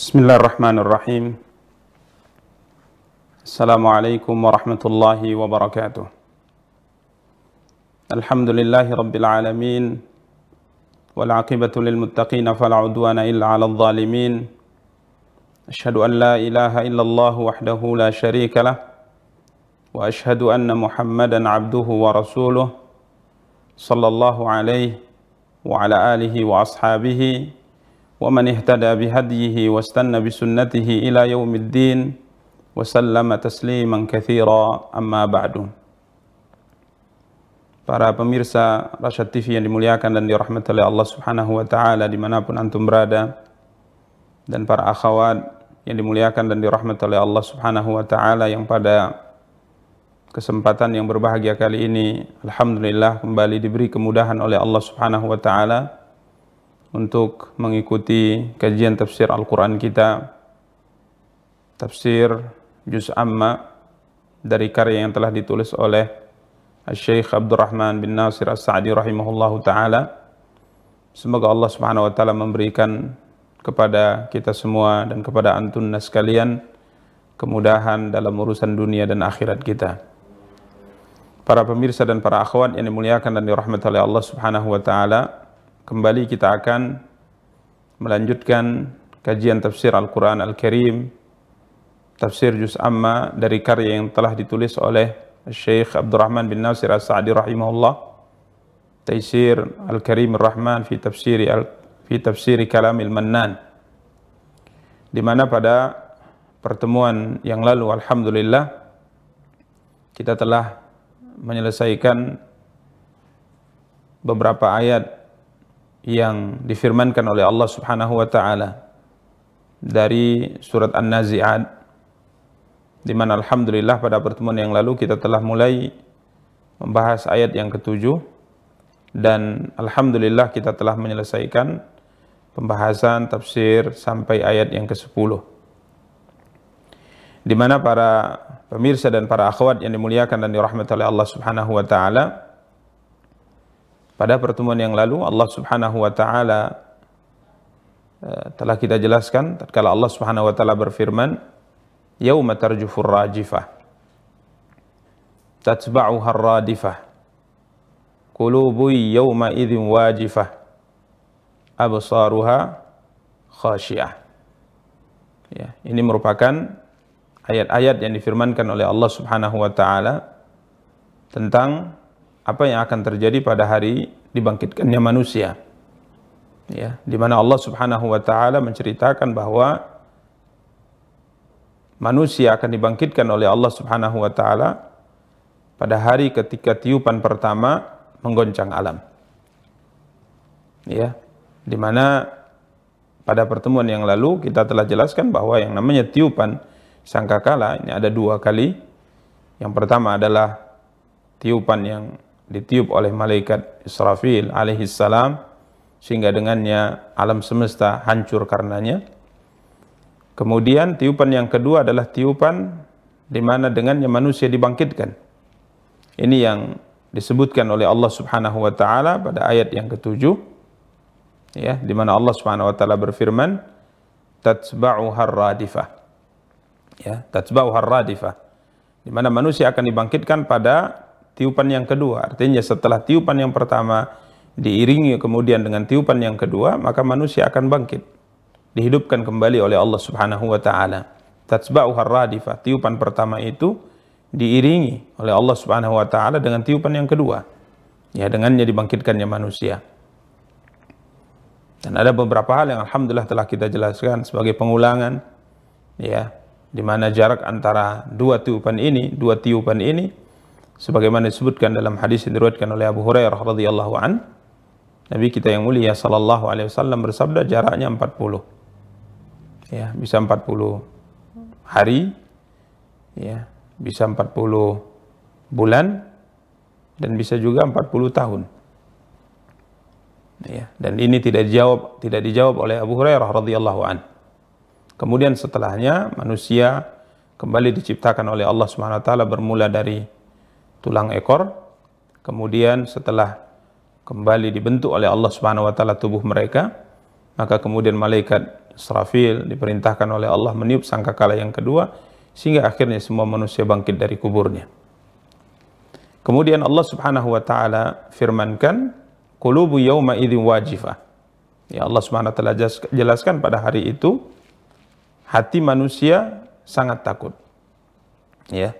بسم الله الرحمن الرحيم السلام عليكم ورحمة الله وبركاته الحمد لله رب العالمين والعاقبة للمتقين فلا عدوان إلا على الظالمين أشهد أن لا إله إلا الله وحده لا شريك له وأشهد أن محمدا عبده ورسوله صلى الله عليه وعلى آله وأصحابه ومن اهتدى بهديه واستنى بسنته إلى يوم الدين وسلم تسليما كثيرا أما بعد Para pemirsa Rasyad TV yang dimuliakan dan dirahmati oleh Allah Subhanahu wa taala dimanapun antum berada dan para akhwat yang dimuliakan dan dirahmati oleh Allah Subhanahu wa taala yang pada kesempatan yang berbahagia kali ini alhamdulillah kembali diberi kemudahan oleh Allah Subhanahu wa taala untuk mengikuti kajian tafsir Al-Qur'an kita tafsir juz amma dari karya yang telah ditulis oleh Syekh Abdurrahman bin Nasir As-Sa'di rahimahullahu taala. Semoga Allah Subhanahu wa taala memberikan kepada kita semua dan kepada antunna sekalian kemudahan dalam urusan dunia dan akhirat kita. Para pemirsa dan para akhwat yang dimuliakan dan dirahmati oleh Allah Subhanahu wa taala, kembali kita akan melanjutkan kajian tafsir Al-Qur'an Al-Karim, tafsir juz amma dari karya yang telah ditulis oleh Syekh Abdurrahman bin Nasir As-Sa'di rahimahullah Taisir Al-Karim Ar-Rahman fi tafsiri al fi tafsiri Kalamil Mannan. Di mana pada pertemuan yang lalu alhamdulillah kita telah menyelesaikan beberapa ayat yang difirmankan oleh Allah Subhanahu wa taala dari surat An-Nazi'at di mana alhamdulillah pada pertemuan yang lalu kita telah mulai membahas ayat yang ketujuh dan alhamdulillah kita telah menyelesaikan pembahasan tafsir sampai ayat yang ke-10 di mana para pemirsa dan para akhwat yang dimuliakan dan dirahmati oleh Allah Subhanahu wa taala pada pertemuan yang lalu Allah Subhanahu wa taala telah kita jelaskan tatkala Allah Subhanahu wa taala berfirman yauma tarjufur rajifah tatba'uha radifah qulubu yawma idzin wajifah absaruha khasyiah ya ini merupakan ayat-ayat yang difirmankan oleh Allah Subhanahu wa taala tentang apa yang akan terjadi pada hari dibangkitkannya manusia ya di mana Allah Subhanahu wa taala menceritakan bahwa manusia akan dibangkitkan oleh Allah Subhanahu wa taala pada hari ketika tiupan pertama menggoncang alam. Ya, di mana pada pertemuan yang lalu kita telah jelaskan bahwa yang namanya tiupan sangkakala ini ada dua kali. Yang pertama adalah tiupan yang ditiup oleh malaikat Israfil alaihi salam sehingga dengannya alam semesta hancur karenanya. Kemudian tiupan yang kedua adalah tiupan di mana dengannya manusia dibangkitkan. Ini yang disebutkan oleh Allah Subhanahu wa taala pada ayat yang ketujuh. Ya, di mana Allah Subhanahu wa taala berfirman, "Tatsba'u harradifah." Ya, tatsba'u harradifah. Di mana manusia akan dibangkitkan pada tiupan yang kedua. Artinya setelah tiupan yang pertama diiringi kemudian dengan tiupan yang kedua, maka manusia akan bangkit dihidupkan kembali oleh Allah Subhanahu wa taala. Tatsba'u harradifah. Tiupan pertama itu diiringi oleh Allah Subhanahu wa taala dengan tiupan yang kedua. Ya, dengannya dibangkitkannya manusia. Dan ada beberapa hal yang alhamdulillah telah kita jelaskan sebagai pengulangan ya, di mana jarak antara dua tiupan ini, dua tiupan ini sebagaimana disebutkan dalam hadis yang diriwayatkan oleh Abu Hurairah radhiyallahu an. Nabi kita yang mulia sallallahu alaihi wasallam bersabda jaraknya 40 ya bisa 40 hari. Ya bisa 40 bulan dan bisa juga 40 tahun. Ya dan ini tidak dijawab tidak dijawab oleh Abu Hurairah radhiyallahu an. Kemudian setelahnya manusia kembali diciptakan oleh Allah Subhanahu wa taala bermula dari tulang ekor kemudian setelah kembali dibentuk oleh Allah Subhanahu wa taala tubuh mereka maka kemudian malaikat Israfil diperintahkan oleh Allah meniup sangkakala yang kedua sehingga akhirnya semua manusia bangkit dari kuburnya. Kemudian Allah Subhanahu wa taala firmankan, "Qulubu yauma idzin wajifah." Ya Allah Subhanahu wa taala jelaskan pada hari itu hati manusia sangat takut. Ya.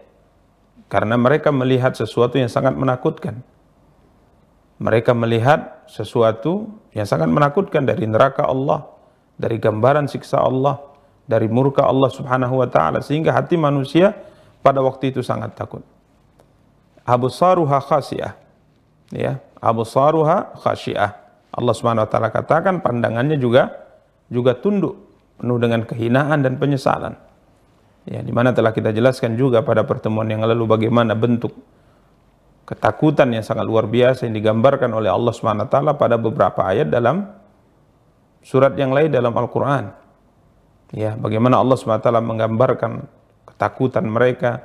Karena mereka melihat sesuatu yang sangat menakutkan. Mereka melihat sesuatu yang sangat menakutkan dari neraka Allah, dari gambaran siksa Allah, dari murka Allah Subhanahu wa taala sehingga hati manusia pada waktu itu sangat takut. Abu Saruha khasiyah. Ya, Abu Saruha khasiyah. Allah Subhanahu wa taala katakan pandangannya juga juga tunduk penuh dengan kehinaan dan penyesalan. Ya, di mana telah kita jelaskan juga pada pertemuan yang lalu bagaimana bentuk ketakutan yang sangat luar biasa yang digambarkan oleh Allah Subhanahu wa taala pada beberapa ayat dalam surat yang lain dalam Al-Qur'an. Ya, bagaimana Allah SWT menggambarkan ketakutan mereka,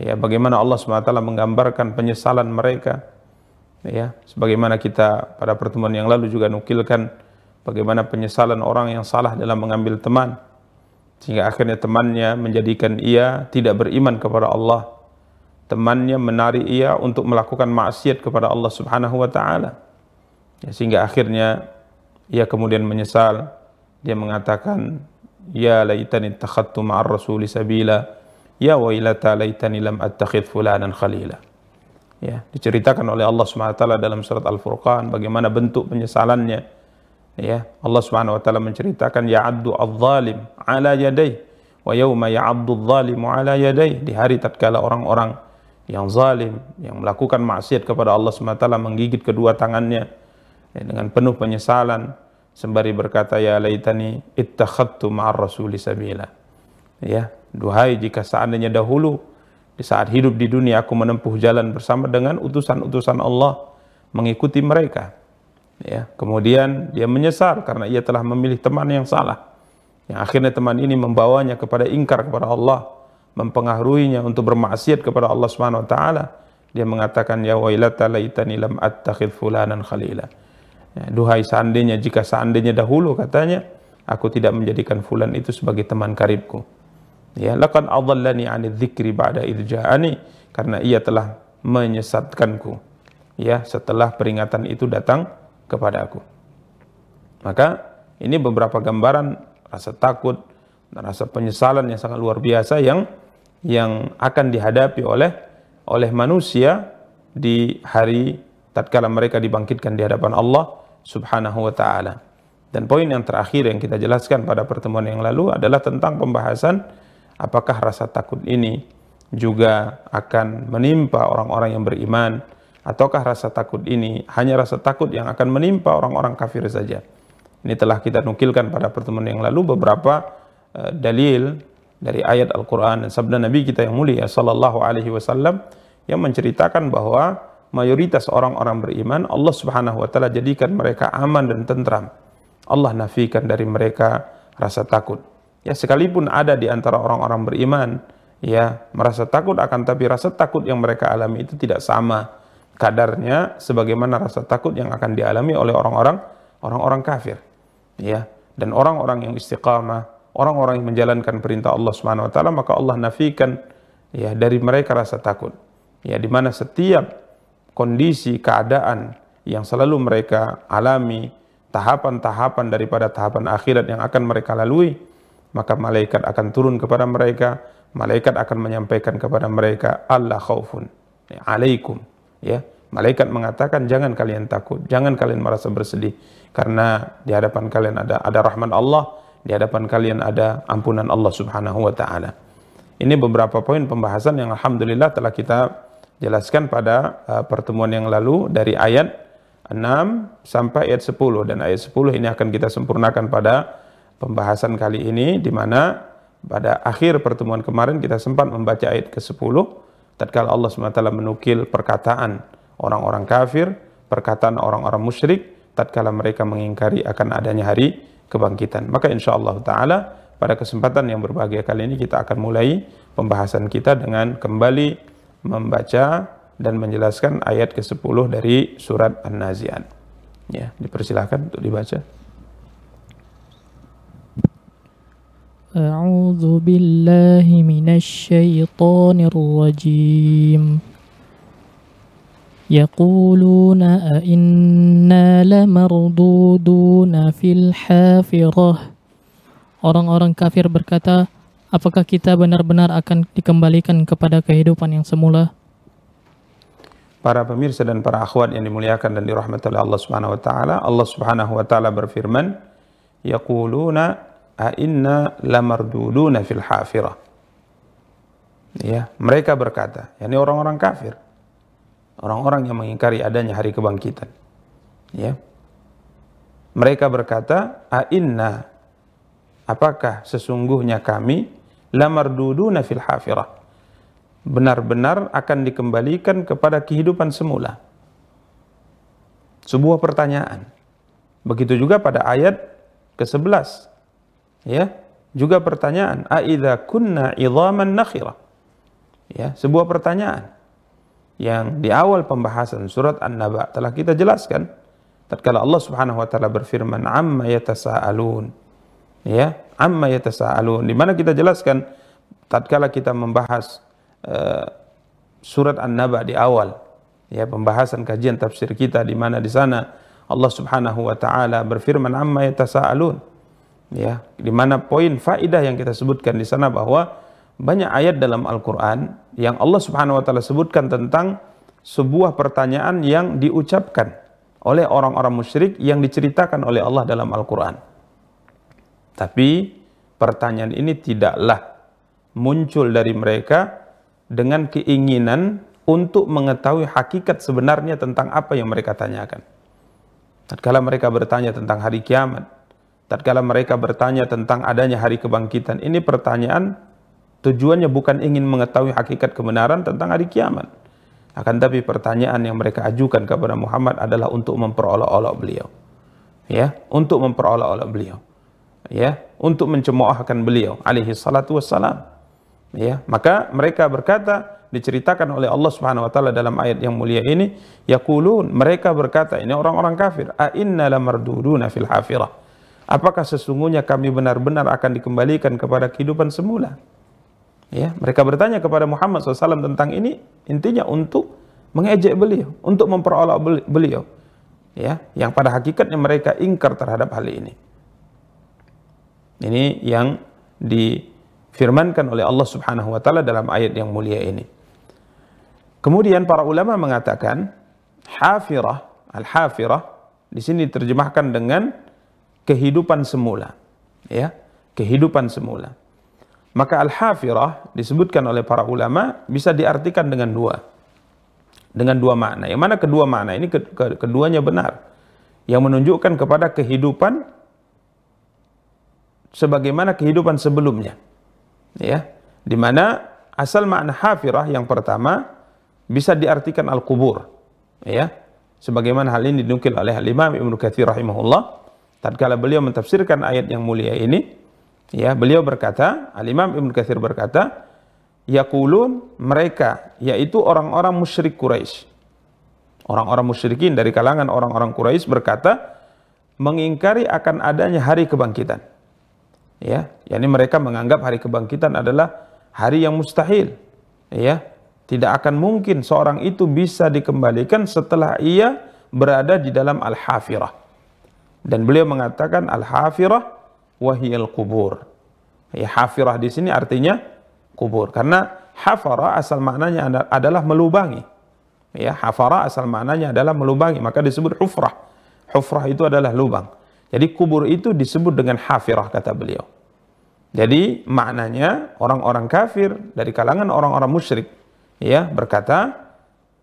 ya, bagaimana Allah SWT menggambarkan penyesalan mereka, ya, sebagaimana kita pada pertemuan yang lalu juga nukilkan bagaimana penyesalan orang yang salah dalam mengambil teman, sehingga akhirnya temannya menjadikan ia tidak beriman kepada Allah, temannya menarik ia untuk melakukan maksiat kepada Allah Subhanahu wa taala. Ya, sehingga akhirnya ia kemudian menyesal, dia mengatakan ya laitani takhattu ma'ar rasuli sabila. Ya wailata laitani lam attakhid fulanan khalila. Ya diceritakan oleh Allah Subhanahu wa taala dalam surat Al-Furqan bagaimana bentuk penyesalannya ya Allah Subhanahu wa taala menceritakan ya'addu adh-dhalim ala yadayhi wa yauma ya'addu adh-dhalimu ala yadayhi di hari tatkala orang-orang yang zalim yang melakukan maksiat kepada Allah Subhanahu wa taala menggigit kedua tangannya ya, dengan penuh penyesalan sembari berkata ya laitani ittakhadtu ma'ar rasuli sabila. Ya duhai jika seandainya dahulu di saat hidup di dunia aku menempuh jalan bersama dengan utusan-utusan Allah mengikuti mereka ya kemudian dia menyesal karena ia telah memilih teman yang salah yang akhirnya teman ini membawanya kepada ingkar kepada Allah mempengaruhinya untuk bermaksiat kepada Allah Subhanahu wa taala dia mengatakan ya wailata laitani lam attakhidh fulanan khalila Ya, duhai seandainya jika seandainya dahulu katanya aku tidak menjadikan fulan itu sebagai teman karibku. Ya, laqad adallani 'ani dzikri ba'da idh ja'ani karena ia telah menyesatkanku. Ya, setelah peringatan itu datang kepada aku. Maka ini beberapa gambaran rasa takut dan rasa penyesalan yang sangat luar biasa yang yang akan dihadapi oleh oleh manusia di hari tatkala mereka dibangkitkan di hadapan Allah Subhanahu wa taala. Dan poin yang terakhir yang kita jelaskan pada pertemuan yang lalu adalah tentang pembahasan apakah rasa takut ini juga akan menimpa orang-orang yang beriman ataukah rasa takut ini hanya rasa takut yang akan menimpa orang-orang kafir saja. Ini telah kita nukilkan pada pertemuan yang lalu beberapa uh, dalil dari ayat Al-Qur'an dan sabda Nabi kita yang mulia sallallahu alaihi wasallam yang menceritakan bahwa mayoritas orang-orang beriman Allah Subhanahu wa taala jadikan mereka aman dan tentram. Allah nafikan dari mereka rasa takut. Ya sekalipun ada di antara orang-orang beriman ya merasa takut akan tapi rasa takut yang mereka alami itu tidak sama kadarnya sebagaimana rasa takut yang akan dialami oleh orang-orang orang-orang kafir. Ya, dan orang-orang yang istiqamah, orang-orang yang menjalankan perintah Allah Subhanahu wa taala maka Allah nafikan ya dari mereka rasa takut. Ya di mana setiap kondisi keadaan yang selalu mereka alami, tahapan-tahapan daripada tahapan akhirat yang akan mereka lalui, maka malaikat akan turun kepada mereka, malaikat akan menyampaikan kepada mereka, Allah khaufun, ya, alaikum. Ya, malaikat mengatakan jangan kalian takut, jangan kalian merasa bersedih, karena di hadapan kalian ada ada rahmat Allah, di hadapan kalian ada ampunan Allah Subhanahu wa taala. Ini beberapa poin pembahasan yang alhamdulillah telah kita jelaskan pada uh, pertemuan yang lalu dari ayat 6 sampai ayat 10 dan ayat 10 ini akan kita sempurnakan pada pembahasan kali ini di mana pada akhir pertemuan kemarin kita sempat membaca ayat ke-10 tatkala Allah SWT menukil perkataan orang-orang kafir, perkataan orang-orang musyrik tatkala mereka mengingkari akan adanya hari kebangkitan. Maka insyaallah taala pada kesempatan yang berbahagia kali ini kita akan mulai pembahasan kita dengan kembali membaca dan menjelaskan ayat ke-10 dari surat An-Nazi'at. Ya, dipersilahkan untuk dibaca. أعوذ بالله من الشيطان الرجيم يقولون أئنا لمردودون في الحافرة Orang-orang kafir berkata, apakah kita benar-benar akan dikembalikan kepada kehidupan yang semula? Para pemirsa dan para akhwat yang dimuliakan dan dirahmati oleh Allah Subhanahu wa taala, Allah Subhanahu wa taala berfirman, yaquluna a inna lamarduduna fil hafirah. Ya, mereka berkata, yakni orang-orang kafir. Orang-orang yang mengingkari adanya hari kebangkitan. Ya. Mereka berkata, a inna apakah sesungguhnya kami lamarduduna fil hafirah. Benar-benar akan dikembalikan kepada kehidupan semula. Sebuah pertanyaan. Begitu juga pada ayat ke-11 Ya, juga pertanyaan, aidza kunna idhaman nakhira? Ya, sebuah pertanyaan yang di awal pembahasan surat An-Naba telah kita jelaskan tatkala Allah Subhanahu wa taala berfirman amma yatasaalun. Ya, amma yatasaalun di mana kita jelaskan tatkala kita membahas uh, surat An-Naba di awal ya pembahasan kajian tafsir kita di mana di sana Allah Subhanahu wa taala berfirman amma yatasaalun ya di mana poin faidah yang kita sebutkan di sana bahwa banyak ayat dalam Al-Qur'an yang Allah Subhanahu wa taala sebutkan tentang sebuah pertanyaan yang diucapkan oleh orang-orang musyrik yang diceritakan oleh Allah dalam Al-Qur'an. Tapi pertanyaan ini tidaklah muncul dari mereka dengan keinginan untuk mengetahui hakikat sebenarnya tentang apa yang mereka tanyakan. Tatkala mereka bertanya tentang hari kiamat, tatkala mereka bertanya tentang adanya hari kebangkitan, ini pertanyaan tujuannya bukan ingin mengetahui hakikat kebenaran tentang hari kiamat. Akan tapi pertanyaan yang mereka ajukan kepada Muhammad adalah untuk memperolok-olok beliau. Ya, untuk memperolok-olok beliau. Ya, untuk mencemoohkan beliau alaihi salatu wassalam. Ya, maka mereka berkata diceritakan oleh Allah Subhanahu wa taala dalam ayat yang mulia ini, yaqulun mereka berkata ini orang-orang kafir, a inna lamarduduna fil hafirah Apakah sesungguhnya kami benar-benar akan dikembalikan kepada kehidupan semula? Ya, mereka bertanya kepada Muhammad SAW tentang ini, intinya untuk mengejek beliau, untuk memperolok beliau. Ya, yang pada hakikatnya mereka ingkar terhadap hal ini. Ini yang difirmankan oleh Allah Subhanahu wa taala dalam ayat yang mulia ini. Kemudian para ulama mengatakan hafirah, al-hafirah di sini diterjemahkan dengan kehidupan semula. Ya, kehidupan semula. Maka al-hafirah disebutkan oleh para ulama bisa diartikan dengan dua. Dengan dua makna. Yang mana kedua makna ini ke, ke, keduanya benar. Yang menunjukkan kepada kehidupan sebagaimana kehidupan sebelumnya. Ya, di mana asal makna hafirah yang pertama bisa diartikan al-kubur. Ya, sebagaimana hal ini dinukil oleh Imam Ibnu Katsir rahimahullah tatkala beliau mentafsirkan ayat yang mulia ini, ya, beliau berkata, Al-Imam Ibnu Katsir berkata, yaqulun mereka yaitu orang-orang musyrik Quraisy. Orang-orang musyrikin dari kalangan orang-orang Quraisy berkata mengingkari akan adanya hari kebangkitan. Ya, yakni mereka menganggap hari kebangkitan adalah hari yang mustahil. Ya, tidak akan mungkin seorang itu bisa dikembalikan setelah ia berada di dalam al-hafirah dan beliau mengatakan al-hafirah wahiyal kubur. Ya, hafirah di sini artinya kubur karena hafara asal maknanya adalah melubangi. Ya, hafara asal maknanya adalah melubangi, maka disebut hufrah. Hufrah itu adalah lubang. Jadi kubur itu disebut dengan hafirah kata beliau. Jadi maknanya orang-orang kafir dari kalangan orang-orang musyrik ya berkata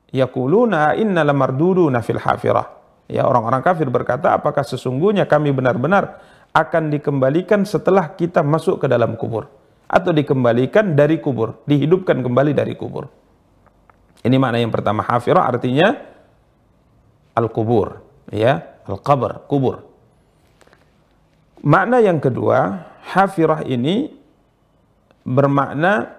yaquluna inna lamarduduna fil hafirah Ya, orang-orang kafir berkata, apakah sesungguhnya kami benar-benar akan dikembalikan setelah kita masuk ke dalam kubur atau dikembalikan dari kubur, dihidupkan kembali dari kubur. Ini makna yang pertama hafirah artinya al-kubur, ya, al-qabr, kubur. Makna yang kedua, hafirah ini bermakna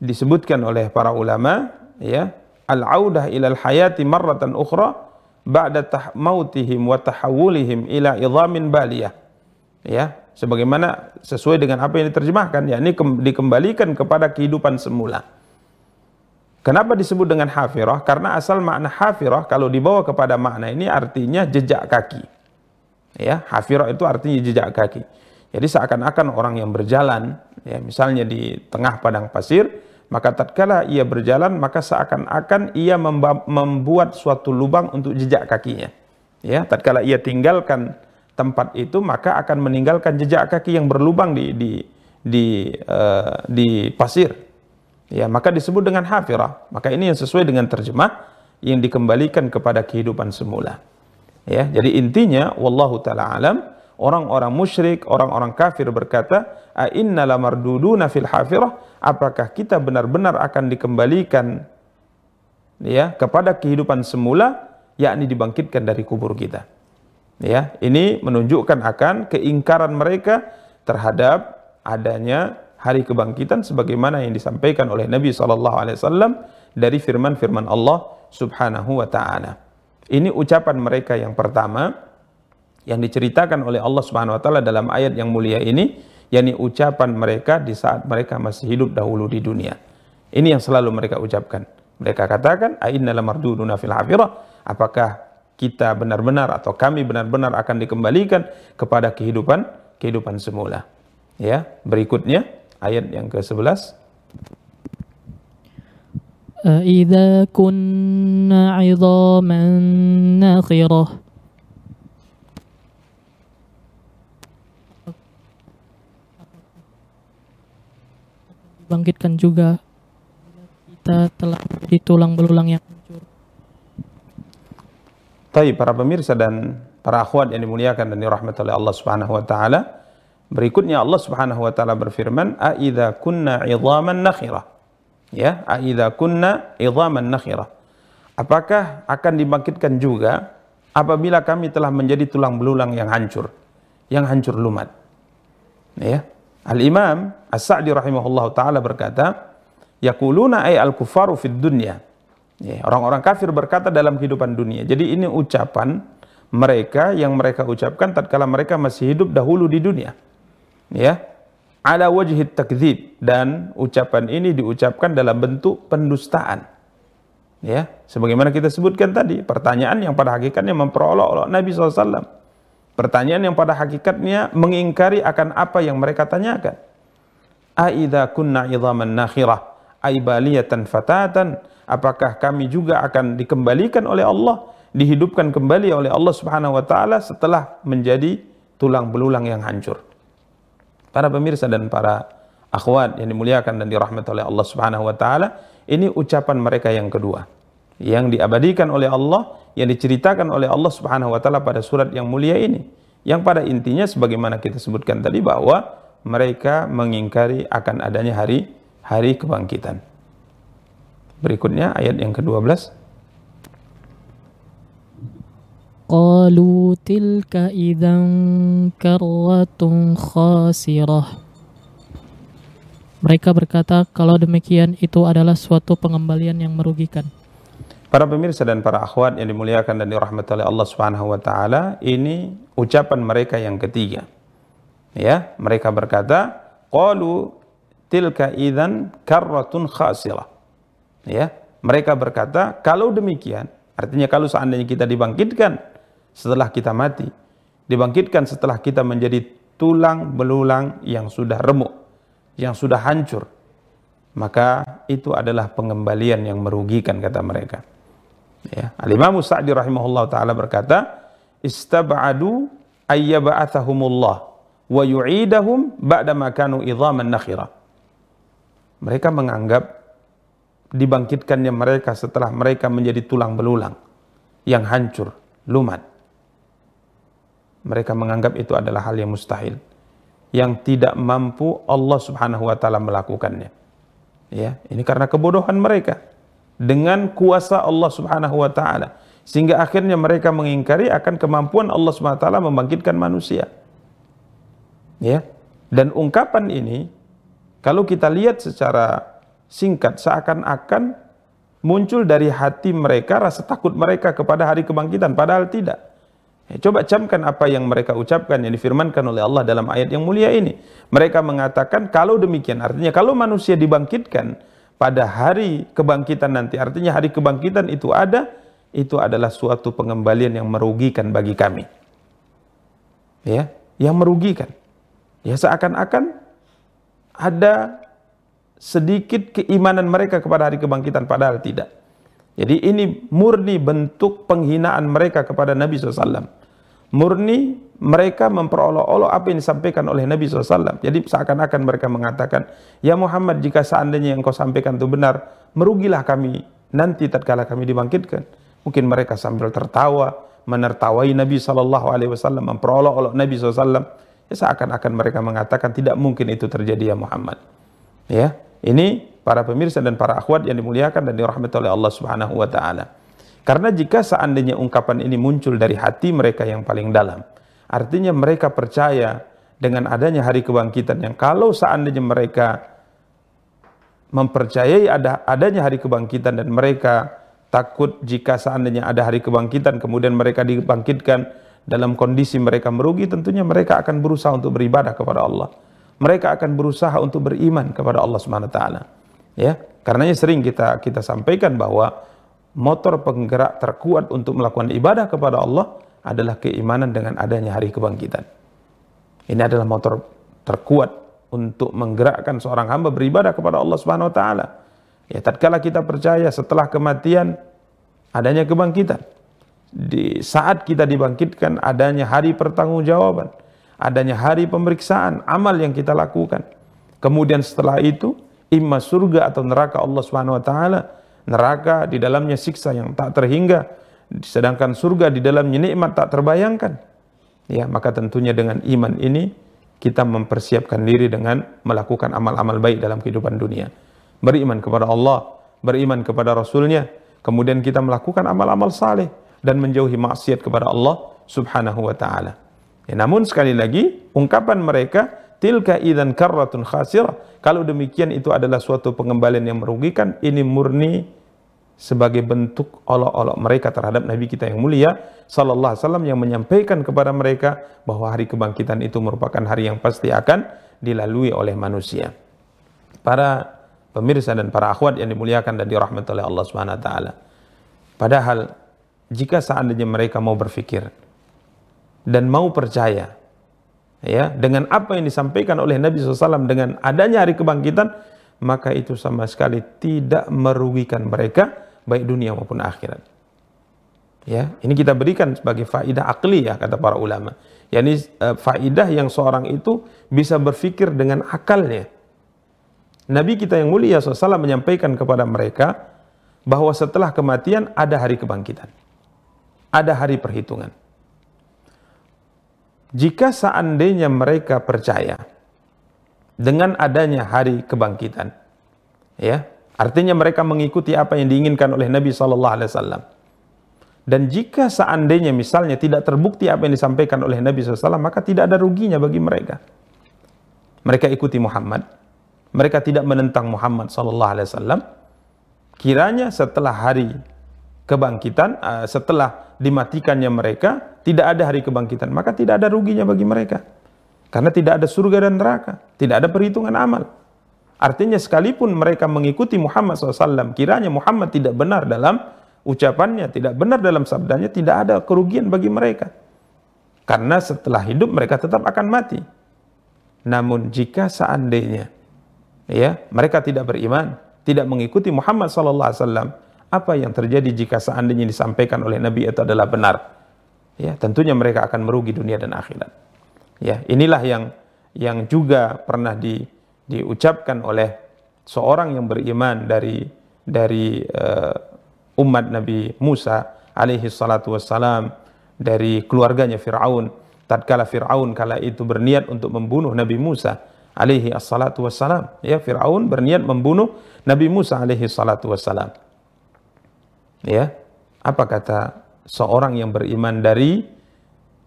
disebutkan oleh para ulama, ya, al-audah ilal hayati marratan ukhra ba'da mautihim wa tahawulihim ila idhamin baliyah. Ya, sebagaimana sesuai dengan apa yang diterjemahkan, yakni dikembalikan kepada kehidupan semula. Kenapa disebut dengan hafirah? Karena asal makna hafirah kalau dibawa kepada makna ini artinya jejak kaki. Ya, hafirah itu artinya jejak kaki. Jadi seakan-akan orang yang berjalan, ya misalnya di tengah padang pasir, maka tatkala ia berjalan maka seakan-akan ia membuat suatu lubang untuk jejak kakinya. Ya, tatkala ia tinggalkan tempat itu maka akan meninggalkan jejak kaki yang berlubang di di di uh, di pasir. Ya maka disebut dengan hafirah. Maka ini yang sesuai dengan terjemah yang dikembalikan kepada kehidupan semula. Ya jadi intinya wallahu taala alam orang-orang musyrik orang-orang kafir berkata inna fil hafirah. Apakah kita benar-benar akan dikembalikan ya kepada kehidupan semula yakni dibangkitkan dari kubur kita? Ya ini menunjukkan akan keingkaran mereka terhadap adanya hari kebangkitan sebagaimana yang disampaikan oleh Nabi wasallam dari firman-firman Allah Subhanahu wa taala. Ini ucapan mereka yang pertama yang diceritakan oleh Allah Subhanahu wa taala dalam ayat yang mulia ini, yakni ucapan mereka di saat mereka masih hidup dahulu di dunia. Ini yang selalu mereka ucapkan. Mereka katakan, "Ainna lamarduduna fil hafirah?" Apakah kita benar-benar atau kami benar-benar akan dikembalikan kepada kehidupan kehidupan semula. Ya, berikutnya ayat yang ke-11 أَإِذَا كُنَّا عِظَامًا نَخِرَةً bangkitkan juga kita telah di tulang belulang yang hancur. Tapi para pemirsa dan para akhwat yang dimuliakan dan dirahmati oleh Allah Subhanahu wa taala, Berikutnya Allah Subhanahu wa taala berfirman, "A idza kunna 'idhaman nakhirah." Ya, "A idza kunna 'idhaman nakhirah." Apakah akan dibangkitkan juga apabila kami telah menjadi tulang belulang yang hancur, yang hancur lumat? Ya. Al-Imam As-Sa'di rahimahullahu taala berkata, "Yaquluna ay al-kuffaru fid dunya." Ya, orang-orang kafir berkata dalam kehidupan dunia. Jadi ini ucapan mereka yang mereka ucapkan tatkala mereka masih hidup dahulu di dunia ya ala wajhi takdzib dan ucapan ini diucapkan dalam bentuk pendustaan ya sebagaimana kita sebutkan tadi pertanyaan yang pada hakikatnya memperolok-olok Nabi SAW pertanyaan yang pada hakikatnya mengingkari akan apa yang mereka tanyakan. Aidza kunna idhaman nakhirah aibaliyatan fatatan. Apakah kami juga akan dikembalikan oleh Allah dihidupkan kembali oleh Allah Subhanahu wa taala setelah menjadi tulang belulang yang hancur? Para pemirsa dan para akhwat yang dimuliakan dan dirahmati oleh Allah Subhanahu wa taala, ini ucapan mereka yang kedua yang diabadikan oleh Allah, yang diceritakan oleh Allah Subhanahu wa taala pada surat yang mulia ini. Yang pada intinya sebagaimana kita sebutkan tadi bahwa mereka mengingkari akan adanya hari hari kebangkitan. Berikutnya ayat yang ke-12. Qalu tilka idzan karratun khasirah. Mereka berkata, kalau demikian itu adalah suatu pengembalian yang merugikan. Para pemirsa dan para akhwat yang dimuliakan dan dirahmati oleh Allah Subhanahu wa taala, ini ucapan mereka yang ketiga. Ya, mereka berkata, qalu tilka idzan karratun khasirah. Ya, mereka berkata, kalau demikian, artinya kalau seandainya kita dibangkitkan setelah kita mati, dibangkitkan setelah kita menjadi tulang belulang yang sudah remuk, yang sudah hancur, maka itu adalah pengembalian yang merugikan kata mereka. Ya, Al-Imam Sa'di rahimahullah taala berkata, "Istab'adu ayyab'athahumullah wa yu'idahum ba'da ma kanu idhaman nakhira." Mereka menganggap dibangkitkannya mereka setelah mereka menjadi tulang belulang yang hancur, lumat mereka menganggap itu adalah hal yang mustahil yang tidak mampu Allah Subhanahu wa taala melakukannya. Ya, ini karena kebodohan mereka dengan kuasa Allah Subhanahu wa taala sehingga akhirnya mereka mengingkari akan kemampuan Allah Subhanahu wa taala membangkitkan manusia. Ya. Dan ungkapan ini kalau kita lihat secara singkat seakan-akan muncul dari hati mereka rasa takut mereka kepada hari kebangkitan padahal tidak Ya, coba camkan apa yang mereka ucapkan yang difirmankan oleh Allah dalam ayat yang mulia ini. Mereka mengatakan kalau demikian artinya kalau manusia dibangkitkan pada hari kebangkitan nanti artinya hari kebangkitan itu ada itu adalah suatu pengembalian yang merugikan bagi kami. Ya, yang merugikan. Ya seakan-akan ada sedikit keimanan mereka kepada hari kebangkitan padahal tidak. Jadi ini murni bentuk penghinaan mereka kepada Nabi SAW. Murni mereka memperolok-olok apa yang disampaikan oleh Nabi SAW. Jadi seakan-akan mereka mengatakan, Ya Muhammad jika seandainya yang kau sampaikan itu benar, merugilah kami nanti tatkala kami dibangkitkan. Mungkin mereka sambil tertawa, menertawai Nabi SAW, memperolok-olok Nabi SAW. Ya seakan-akan mereka mengatakan tidak mungkin itu terjadi ya Muhammad. Ya, ini para pemirsa dan para akhwat yang dimuliakan dan dirahmati oleh Allah Subhanahu wa taala. Karena jika seandainya ungkapan ini muncul dari hati mereka yang paling dalam, artinya mereka percaya dengan adanya hari kebangkitan yang kalau seandainya mereka mempercayai ada adanya hari kebangkitan dan mereka takut jika seandainya ada hari kebangkitan kemudian mereka dibangkitkan dalam kondisi mereka merugi tentunya mereka akan berusaha untuk beribadah kepada Allah. Mereka akan berusaha untuk beriman kepada Allah Subhanahu wa taala. Ya, karenanya sering kita kita sampaikan bahwa motor penggerak terkuat untuk melakukan ibadah kepada Allah adalah keimanan dengan adanya hari kebangkitan. Ini adalah motor terkuat untuk menggerakkan seorang hamba beribadah kepada Allah Subhanahu wa taala. Ya, tatkala kita percaya setelah kematian adanya kebangkitan. Di saat kita dibangkitkan adanya hari pertanggungjawaban, adanya hari pemeriksaan amal yang kita lakukan. Kemudian setelah itu imma surga atau neraka Allah Subhanahu wa taala. Neraka di dalamnya siksa yang tak terhingga, sedangkan surga di dalamnya nikmat tak terbayangkan. Ya, maka tentunya dengan iman ini kita mempersiapkan diri dengan melakukan amal-amal baik dalam kehidupan dunia. Beriman kepada Allah, beriman kepada Rasulnya, kemudian kita melakukan amal-amal saleh dan menjauhi maksiat kepada Allah Subhanahu wa taala. Ya, namun sekali lagi ungkapan mereka tilka idan karratun khasirah. Kalau demikian itu adalah suatu pengembalian yang merugikan, ini murni sebagai bentuk olok-olok mereka terhadap Nabi kita yang mulia sallallahu alaihi wasallam yang menyampaikan kepada mereka bahwa hari kebangkitan itu merupakan hari yang pasti akan dilalui oleh manusia. Para pemirsa dan para akhwat yang dimuliakan dan dirahmati oleh Allah Subhanahu wa taala. Padahal jika seandainya mereka mau berpikir dan mau percaya ya dengan apa yang disampaikan oleh Nabi SAW dengan adanya hari kebangkitan maka itu sama sekali tidak merugikan mereka baik dunia maupun akhirat. Ya ini kita berikan sebagai faidah akli ya kata para ulama. Yakni uh, faidah yang seorang itu bisa berpikir dengan akalnya. Nabi kita yang mulia SAW menyampaikan kepada mereka bahwa setelah kematian ada hari kebangkitan ada hari perhitungan jika seandainya mereka percaya dengan adanya hari kebangkitan, ya, artinya mereka mengikuti apa yang diinginkan oleh Nabi Shallallahu Alaihi Wasallam. Dan jika seandainya misalnya tidak terbukti apa yang disampaikan oleh Nabi SAW, maka tidak ada ruginya bagi mereka. Mereka ikuti Muhammad, mereka tidak menentang Muhammad Wasallam. Kiranya setelah hari kebangkitan, uh, setelah dimatikannya mereka, tidak ada hari kebangkitan, maka tidak ada ruginya bagi mereka. Karena tidak ada surga dan neraka, tidak ada perhitungan amal. Artinya sekalipun mereka mengikuti Muhammad SAW, kiranya Muhammad tidak benar dalam ucapannya, tidak benar dalam sabdanya, tidak ada kerugian bagi mereka. Karena setelah hidup mereka tetap akan mati. Namun jika seandainya ya mereka tidak beriman, tidak mengikuti Muhammad SAW, apa yang terjadi jika seandainya disampaikan oleh Nabi itu adalah benar? ya tentunya mereka akan merugi dunia dan akhirat. Ya, inilah yang yang juga pernah di, diucapkan oleh seorang yang beriman dari dari uh, umat Nabi Musa alaihi salatu wassalam dari keluarganya Firaun tatkala Firaun kala itu berniat untuk membunuh Nabi Musa alaihi salatu wassalam ya Firaun berniat membunuh Nabi Musa alaihi salatu wassalam ya apa kata seorang yang beriman dari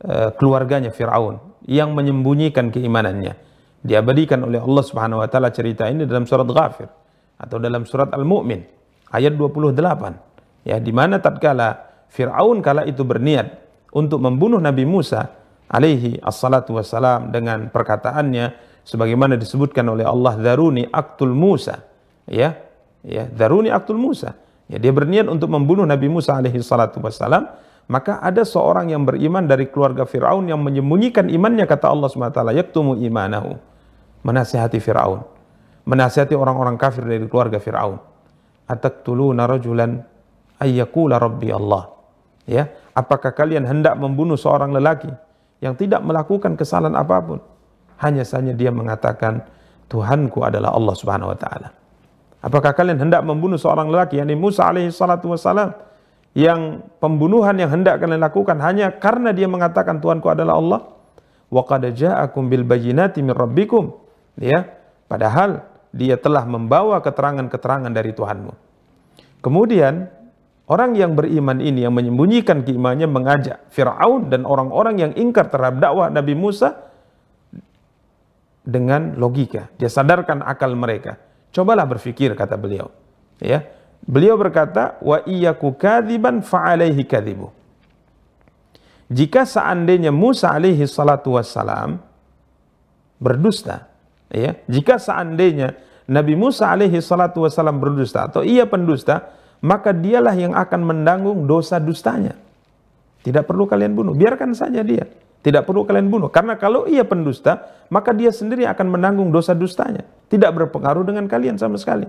uh, keluarganya Firaun yang menyembunyikan keimanannya. Diabadikan oleh Allah Subhanahu wa taala cerita ini dalam surat Ghafir atau dalam surat Al-Mu'min ayat 28. Ya, di mana tatkala Firaun kala itu berniat untuk membunuh Nabi Musa alaihi assalatu wassalam dengan perkataannya sebagaimana disebutkan oleh Allah daruni aktul Musa ya ya daruni aktul Musa ya dia berniat untuk membunuh Nabi Musa alaihi salatu wassalam. Maka ada seorang yang beriman dari keluarga Firaun yang menyembunyikan imannya kata Allah SWT yaktumu imanahu. Menasihati Firaun. Menasihati orang-orang kafir dari keluarga Firaun. Ataktuluna rajulan ayyakula rabbi Allah. Ya apakah kalian hendak membunuh seorang lelaki yang tidak melakukan kesalahan apa pun. Hanya saja dia mengatakan, Tuhanku adalah Allah subhanahu wa. Apakah kalian hendak membunuh seorang lelaki, yakni Musa alaihi salatu wassalam, yang pembunuhan yang hendak kalian lakukan hanya karena dia mengatakan Tuhanku adalah Allah? Wa qad ja'akum bil bayyinati min rabbikum. Ya, padahal dia telah membawa keterangan-keterangan dari Tuhanmu. Kemudian Orang yang beriman ini yang menyembunyikan keimannya mengajak Fir'aun dan orang-orang yang ingkar terhadap dakwah Nabi Musa dengan logika. Dia sadarkan akal mereka. Cobalah berfikir kata beliau. Ya. Beliau berkata, "Wa iyyaku kadziban fa'alaihi kadzibu." Jika seandainya Musa alaihi salatu wassalam berdusta, ya, jika seandainya Nabi Musa alaihi salatu wassalam berdusta atau ia pendusta, maka dialah yang akan menanggung dosa dustanya. Tidak perlu kalian bunuh, biarkan saja dia. Tidak perlu kalian bunuh, karena kalau ia pendusta, maka dia sendiri akan menanggung dosa dustanya. Tidak berpengaruh dengan kalian sama sekali.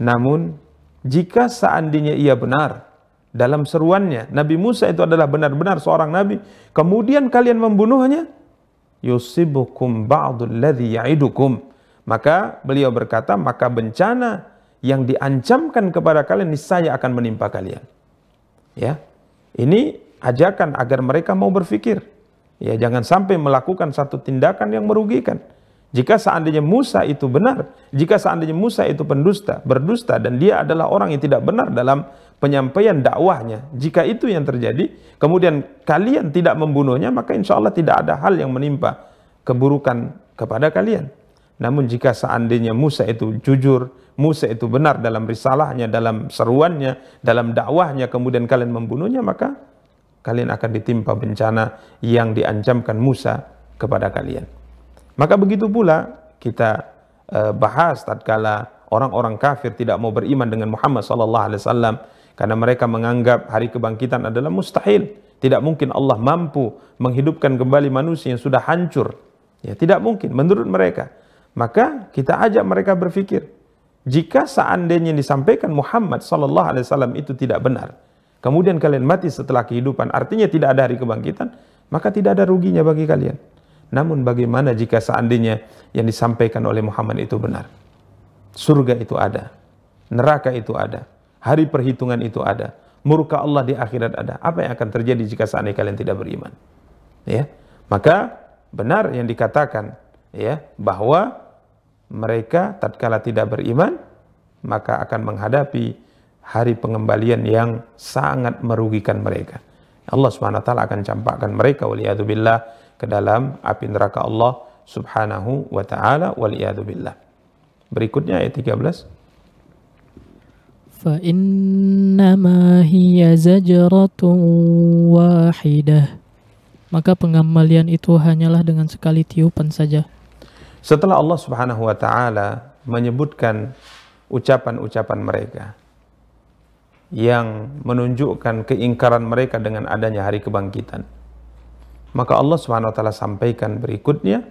Namun, jika seandainya ia benar dalam seruannya, Nabi Musa itu adalah benar-benar seorang nabi, kemudian kalian membunuhnya, yusibukum ba'dul ya'idukum. Maka beliau berkata, maka bencana yang diancamkan kepada kalian niscaya akan menimpa kalian. Ya. Ini ajakan agar mereka mau berpikir. Ya, jangan sampai melakukan satu tindakan yang merugikan. Jika seandainya Musa itu benar, jika seandainya Musa itu pendusta, berdusta dan dia adalah orang yang tidak benar dalam penyampaian dakwahnya, jika itu yang terjadi, kemudian kalian tidak membunuhnya, maka insya Allah tidak ada hal yang menimpa keburukan kepada kalian. Namun jika seandainya Musa itu jujur, Musa itu benar dalam risalahnya, dalam seruannya, dalam dakwahnya, kemudian kalian membunuhnya, maka kalian akan ditimpa bencana yang diancamkan Musa kepada kalian. Maka begitu pula kita uh, bahas tatkala orang-orang kafir tidak mau beriman dengan Muhammad sallallahu alaihi wasallam karena mereka menganggap hari kebangkitan adalah mustahil. Tidak mungkin Allah mampu menghidupkan kembali manusia yang sudah hancur. Ya, tidak mungkin menurut mereka. Maka kita ajak mereka berpikir, jika seandainya disampaikan Muhammad sallallahu alaihi wasallam itu tidak benar, kemudian kalian mati setelah kehidupan, artinya tidak ada hari kebangkitan, maka tidak ada ruginya bagi kalian. Namun bagaimana jika seandainya yang disampaikan oleh Muhammad itu benar? Surga itu ada, neraka itu ada, hari perhitungan itu ada, murka Allah di akhirat ada. Apa yang akan terjadi jika seandainya kalian tidak beriman? Ya, maka benar yang dikatakan ya bahwa mereka tatkala tidak beriman maka akan menghadapi hari pengembalian yang sangat merugikan mereka. Allah Subhanahu wa taala akan campakkan mereka waliyadzubillah ke dalam api neraka Allah Subhanahu wa taala waliyadzubillah. Berikutnya ayat 13. Fa innama hiya zajratun wahidah. Maka pengembalian itu hanyalah dengan sekali tiupan saja. Setelah Allah Subhanahu wa taala menyebutkan ucapan-ucapan mereka yang menunjukkan keingkaran mereka dengan adanya hari kebangkitan. Maka Allah Subhanahu wa taala sampaikan berikutnya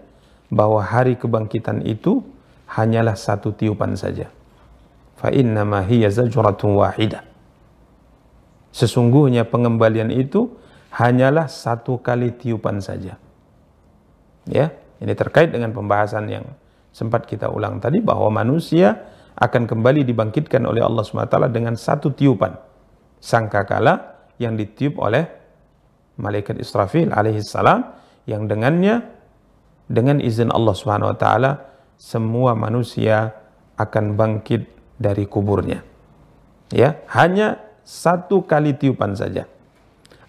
bahwa hari kebangkitan itu hanyalah satu tiupan saja. Fa innama hiya zajratun wahidah. Sesungguhnya pengembalian itu hanyalah satu kali tiupan saja. Ya, ini terkait dengan pembahasan yang sempat kita ulang tadi bahwa manusia akan kembali dibangkitkan oleh Allah SWT dengan satu tiupan. Sangkakala yang ditiup oleh malaikat Israfil alaihi salam yang dengannya dengan izin Allah Subhanahu wa taala semua manusia akan bangkit dari kuburnya. Ya, hanya satu kali tiupan saja.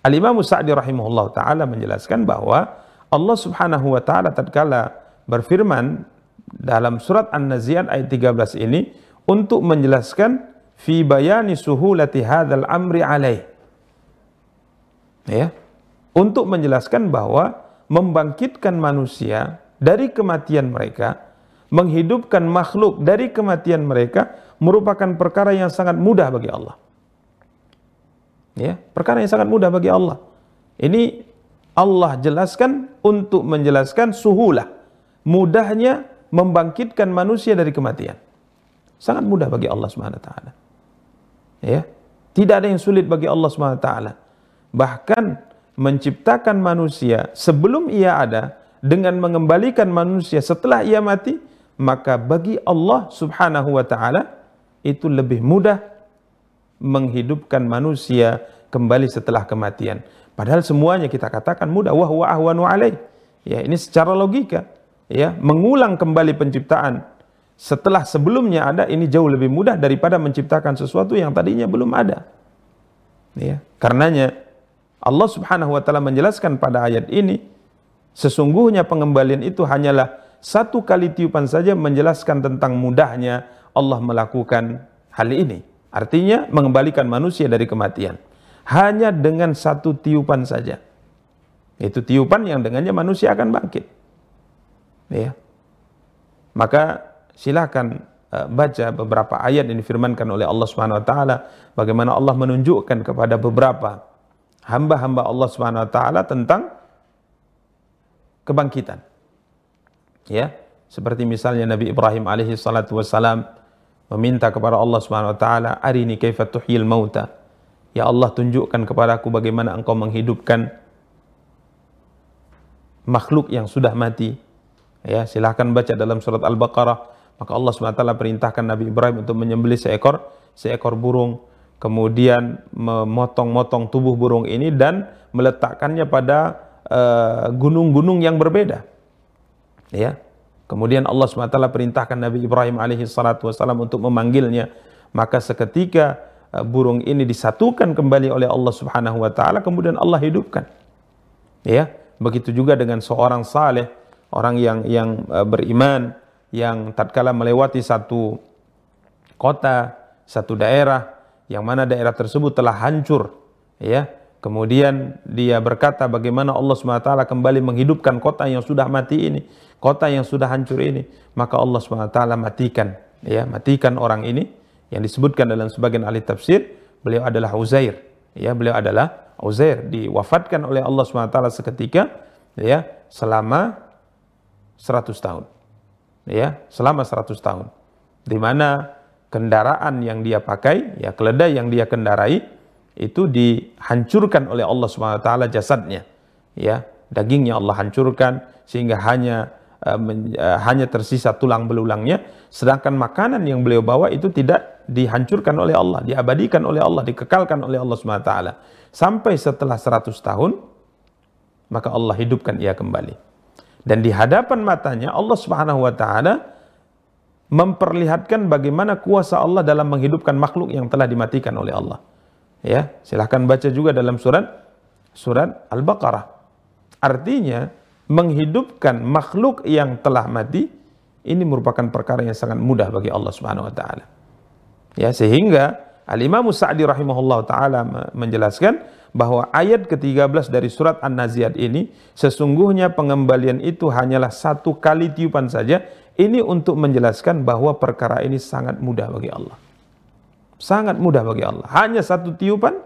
Al-Imam Sa'di rahimahullah taala menjelaskan bahwa Allah Subhanahu wa taala tatkala berfirman dalam surat An-Nazi'at ayat 13 ini untuk menjelaskan fi bayani suhulati hadzal amri alaih. Ya. untuk menjelaskan bahwa membangkitkan manusia dari kematian mereka, menghidupkan makhluk dari kematian mereka merupakan perkara yang sangat mudah bagi Allah. Ya, perkara yang sangat mudah bagi Allah. Ini Allah jelaskan untuk menjelaskan suhulah, mudahnya membangkitkan manusia dari kematian. Sangat mudah bagi Allah Subhanahu wa taala. Ya. Tidak ada yang sulit bagi Allah Subhanahu wa taala. Bahkan menciptakan manusia sebelum ia ada dengan mengembalikan manusia setelah ia mati, maka bagi Allah Subhanahu wa taala itu lebih mudah menghidupkan manusia kembali setelah kematian. Padahal semuanya kita katakan mudah wa huwa ahwanu alaih. Ya, ini secara logika ya, mengulang kembali penciptaan setelah sebelumnya ada ini jauh lebih mudah daripada menciptakan sesuatu yang tadinya belum ada. Ya, karenanya Allah Subhanahu wa taala menjelaskan pada ayat ini sesungguhnya pengembalian itu hanyalah satu kali tiupan saja menjelaskan tentang mudahnya Allah melakukan hal ini. Artinya mengembalikan manusia dari kematian. Hanya dengan satu tiupan saja. Itu tiupan yang dengannya manusia akan bangkit. Ya. Maka silahkan uh, baca beberapa ayat yang difirmankan oleh Allah Subhanahu wa taala bagaimana Allah menunjukkan kepada beberapa hamba-hamba Allah Subhanahu wa taala tentang kebangkitan. Ya, seperti misalnya Nabi Ibrahim alaihi salatu wasalam meminta kepada Allah Subhanahu wa taala, "Arini kaifa tuhyil mauta." Ya Allah tunjukkan kepadaku bagaimana engkau menghidupkan makhluk yang sudah mati. Ya, silahkan baca dalam surat Al-Baqarah maka Allah SWT perintahkan Nabi Ibrahim untuk menyembelih seekor seekor burung, kemudian memotong-motong tubuh burung ini dan meletakkannya pada eh, gunung-gunung uh, yang berbeda. Ya. Kemudian Allah SWT perintahkan Nabi Ibrahim alaihi salatu wasallam untuk memanggilnya. Maka seketika uh, burung ini disatukan kembali oleh Allah Subhanahu wa taala kemudian Allah hidupkan. Ya, begitu juga dengan seorang saleh, orang yang yang uh, beriman yang tatkala melewati satu kota, satu daerah yang mana daerah tersebut telah hancur, ya. Kemudian dia berkata bagaimana Allah SWT kembali menghidupkan kota yang sudah mati ini, kota yang sudah hancur ini, maka Allah SWT matikan, ya, matikan orang ini yang disebutkan dalam sebagian ahli tafsir, beliau adalah Uzair, ya, beliau adalah Uzair diwafatkan oleh Allah SWT seketika, ya, selama 100 tahun. Ya selama 100 tahun. Di mana kendaraan yang dia pakai ya keledai yang dia kendarai itu dihancurkan oleh Allah Subhanahu wa taala jasadnya. Ya dagingnya Allah hancurkan sehingga hanya uh, men, uh, hanya tersisa tulang belulangnya. Sedangkan makanan yang beliau bawa itu tidak dihancurkan oleh Allah diabadikan oleh Allah dikekalkan oleh Allah Subhanahu wa taala. Sampai setelah 100 tahun maka Allah hidupkan ia kembali dan di hadapan matanya Allah Subhanahu wa taala memperlihatkan bagaimana kuasa Allah dalam menghidupkan makhluk yang telah dimatikan oleh Allah. Ya, silahkan baca juga dalam surat surat Al-Baqarah. Artinya menghidupkan makhluk yang telah mati ini merupakan perkara yang sangat mudah bagi Allah Subhanahu wa taala. Ya, sehingga Al-Imam Sa'di rahimahullah taala menjelaskan bahwa ayat ke-13 dari surat An-Naziat ini sesungguhnya pengembalian itu hanyalah satu kali tiupan saja. Ini untuk menjelaskan bahwa perkara ini sangat mudah bagi Allah. Sangat mudah bagi Allah. Hanya satu tiupan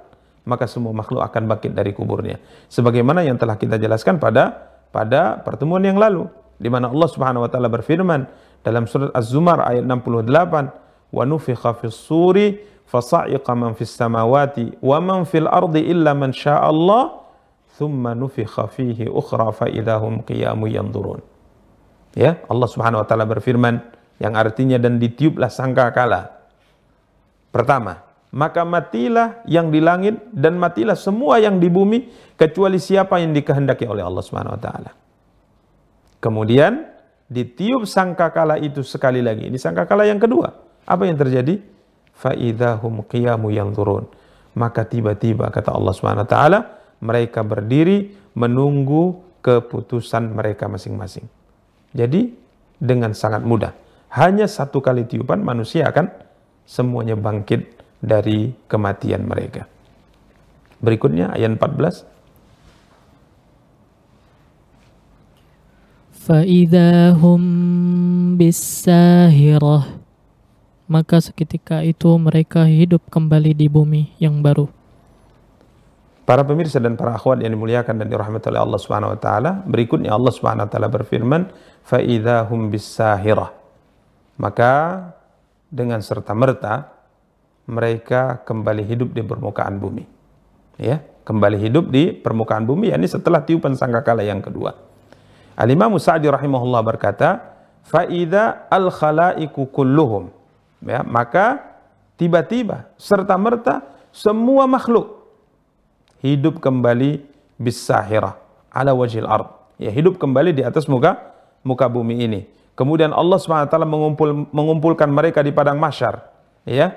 maka semua makhluk akan bangkit dari kuburnya. Sebagaimana yang telah kita jelaskan pada pada pertemuan yang lalu di mana Allah Subhanahu wa taala berfirman dalam surat Az-Zumar ayat 68 wa nufikha fis suri fasa'iqa man fis samawati wa man fil ardi illa man Allah thumma nufikha fihi ukhra fa idahum qiyamu yanzurun ya Allah Subhanahu wa taala berfirman yang artinya dan ditiuplah sangkakala pertama maka matilah yang di langit dan matilah semua yang di bumi kecuali siapa yang dikehendaki oleh Allah Subhanahu wa taala. Kemudian ditiup sangkakala itu sekali lagi. Ini sangkakala yang kedua. Apa yang terjadi faidahum qiyamu yang turun. Maka tiba-tiba kata Allah Swt mereka berdiri menunggu keputusan mereka masing-masing. Jadi dengan sangat mudah, hanya satu kali tiupan manusia akan semuanya bangkit dari kematian mereka. Berikutnya ayat 14. فإذا هم maka seketika itu mereka hidup kembali di bumi yang baru. Para pemirsa dan para akhwat yang dimuliakan dan dirahmati oleh Allah Subhanahu wa taala, berikutnya Allah Subhanahu wa taala berfirman, "Fa hum bisahirah." Maka dengan serta-merta mereka kembali hidup di permukaan bumi. Ya, kembali hidup di permukaan bumi yakni setelah tiupan sangkakala yang kedua. Al-Imam Sa'di rahimahullah berkata, "Faida al-khalaiku kulluhum." Ya, maka tiba-tiba serta merta semua makhluk hidup kembali bisahirah ala wajhil ard. Ya, hidup kembali di atas muka muka bumi ini. Kemudian Allah SWT mengumpul, mengumpulkan mereka di padang masyar. Ya.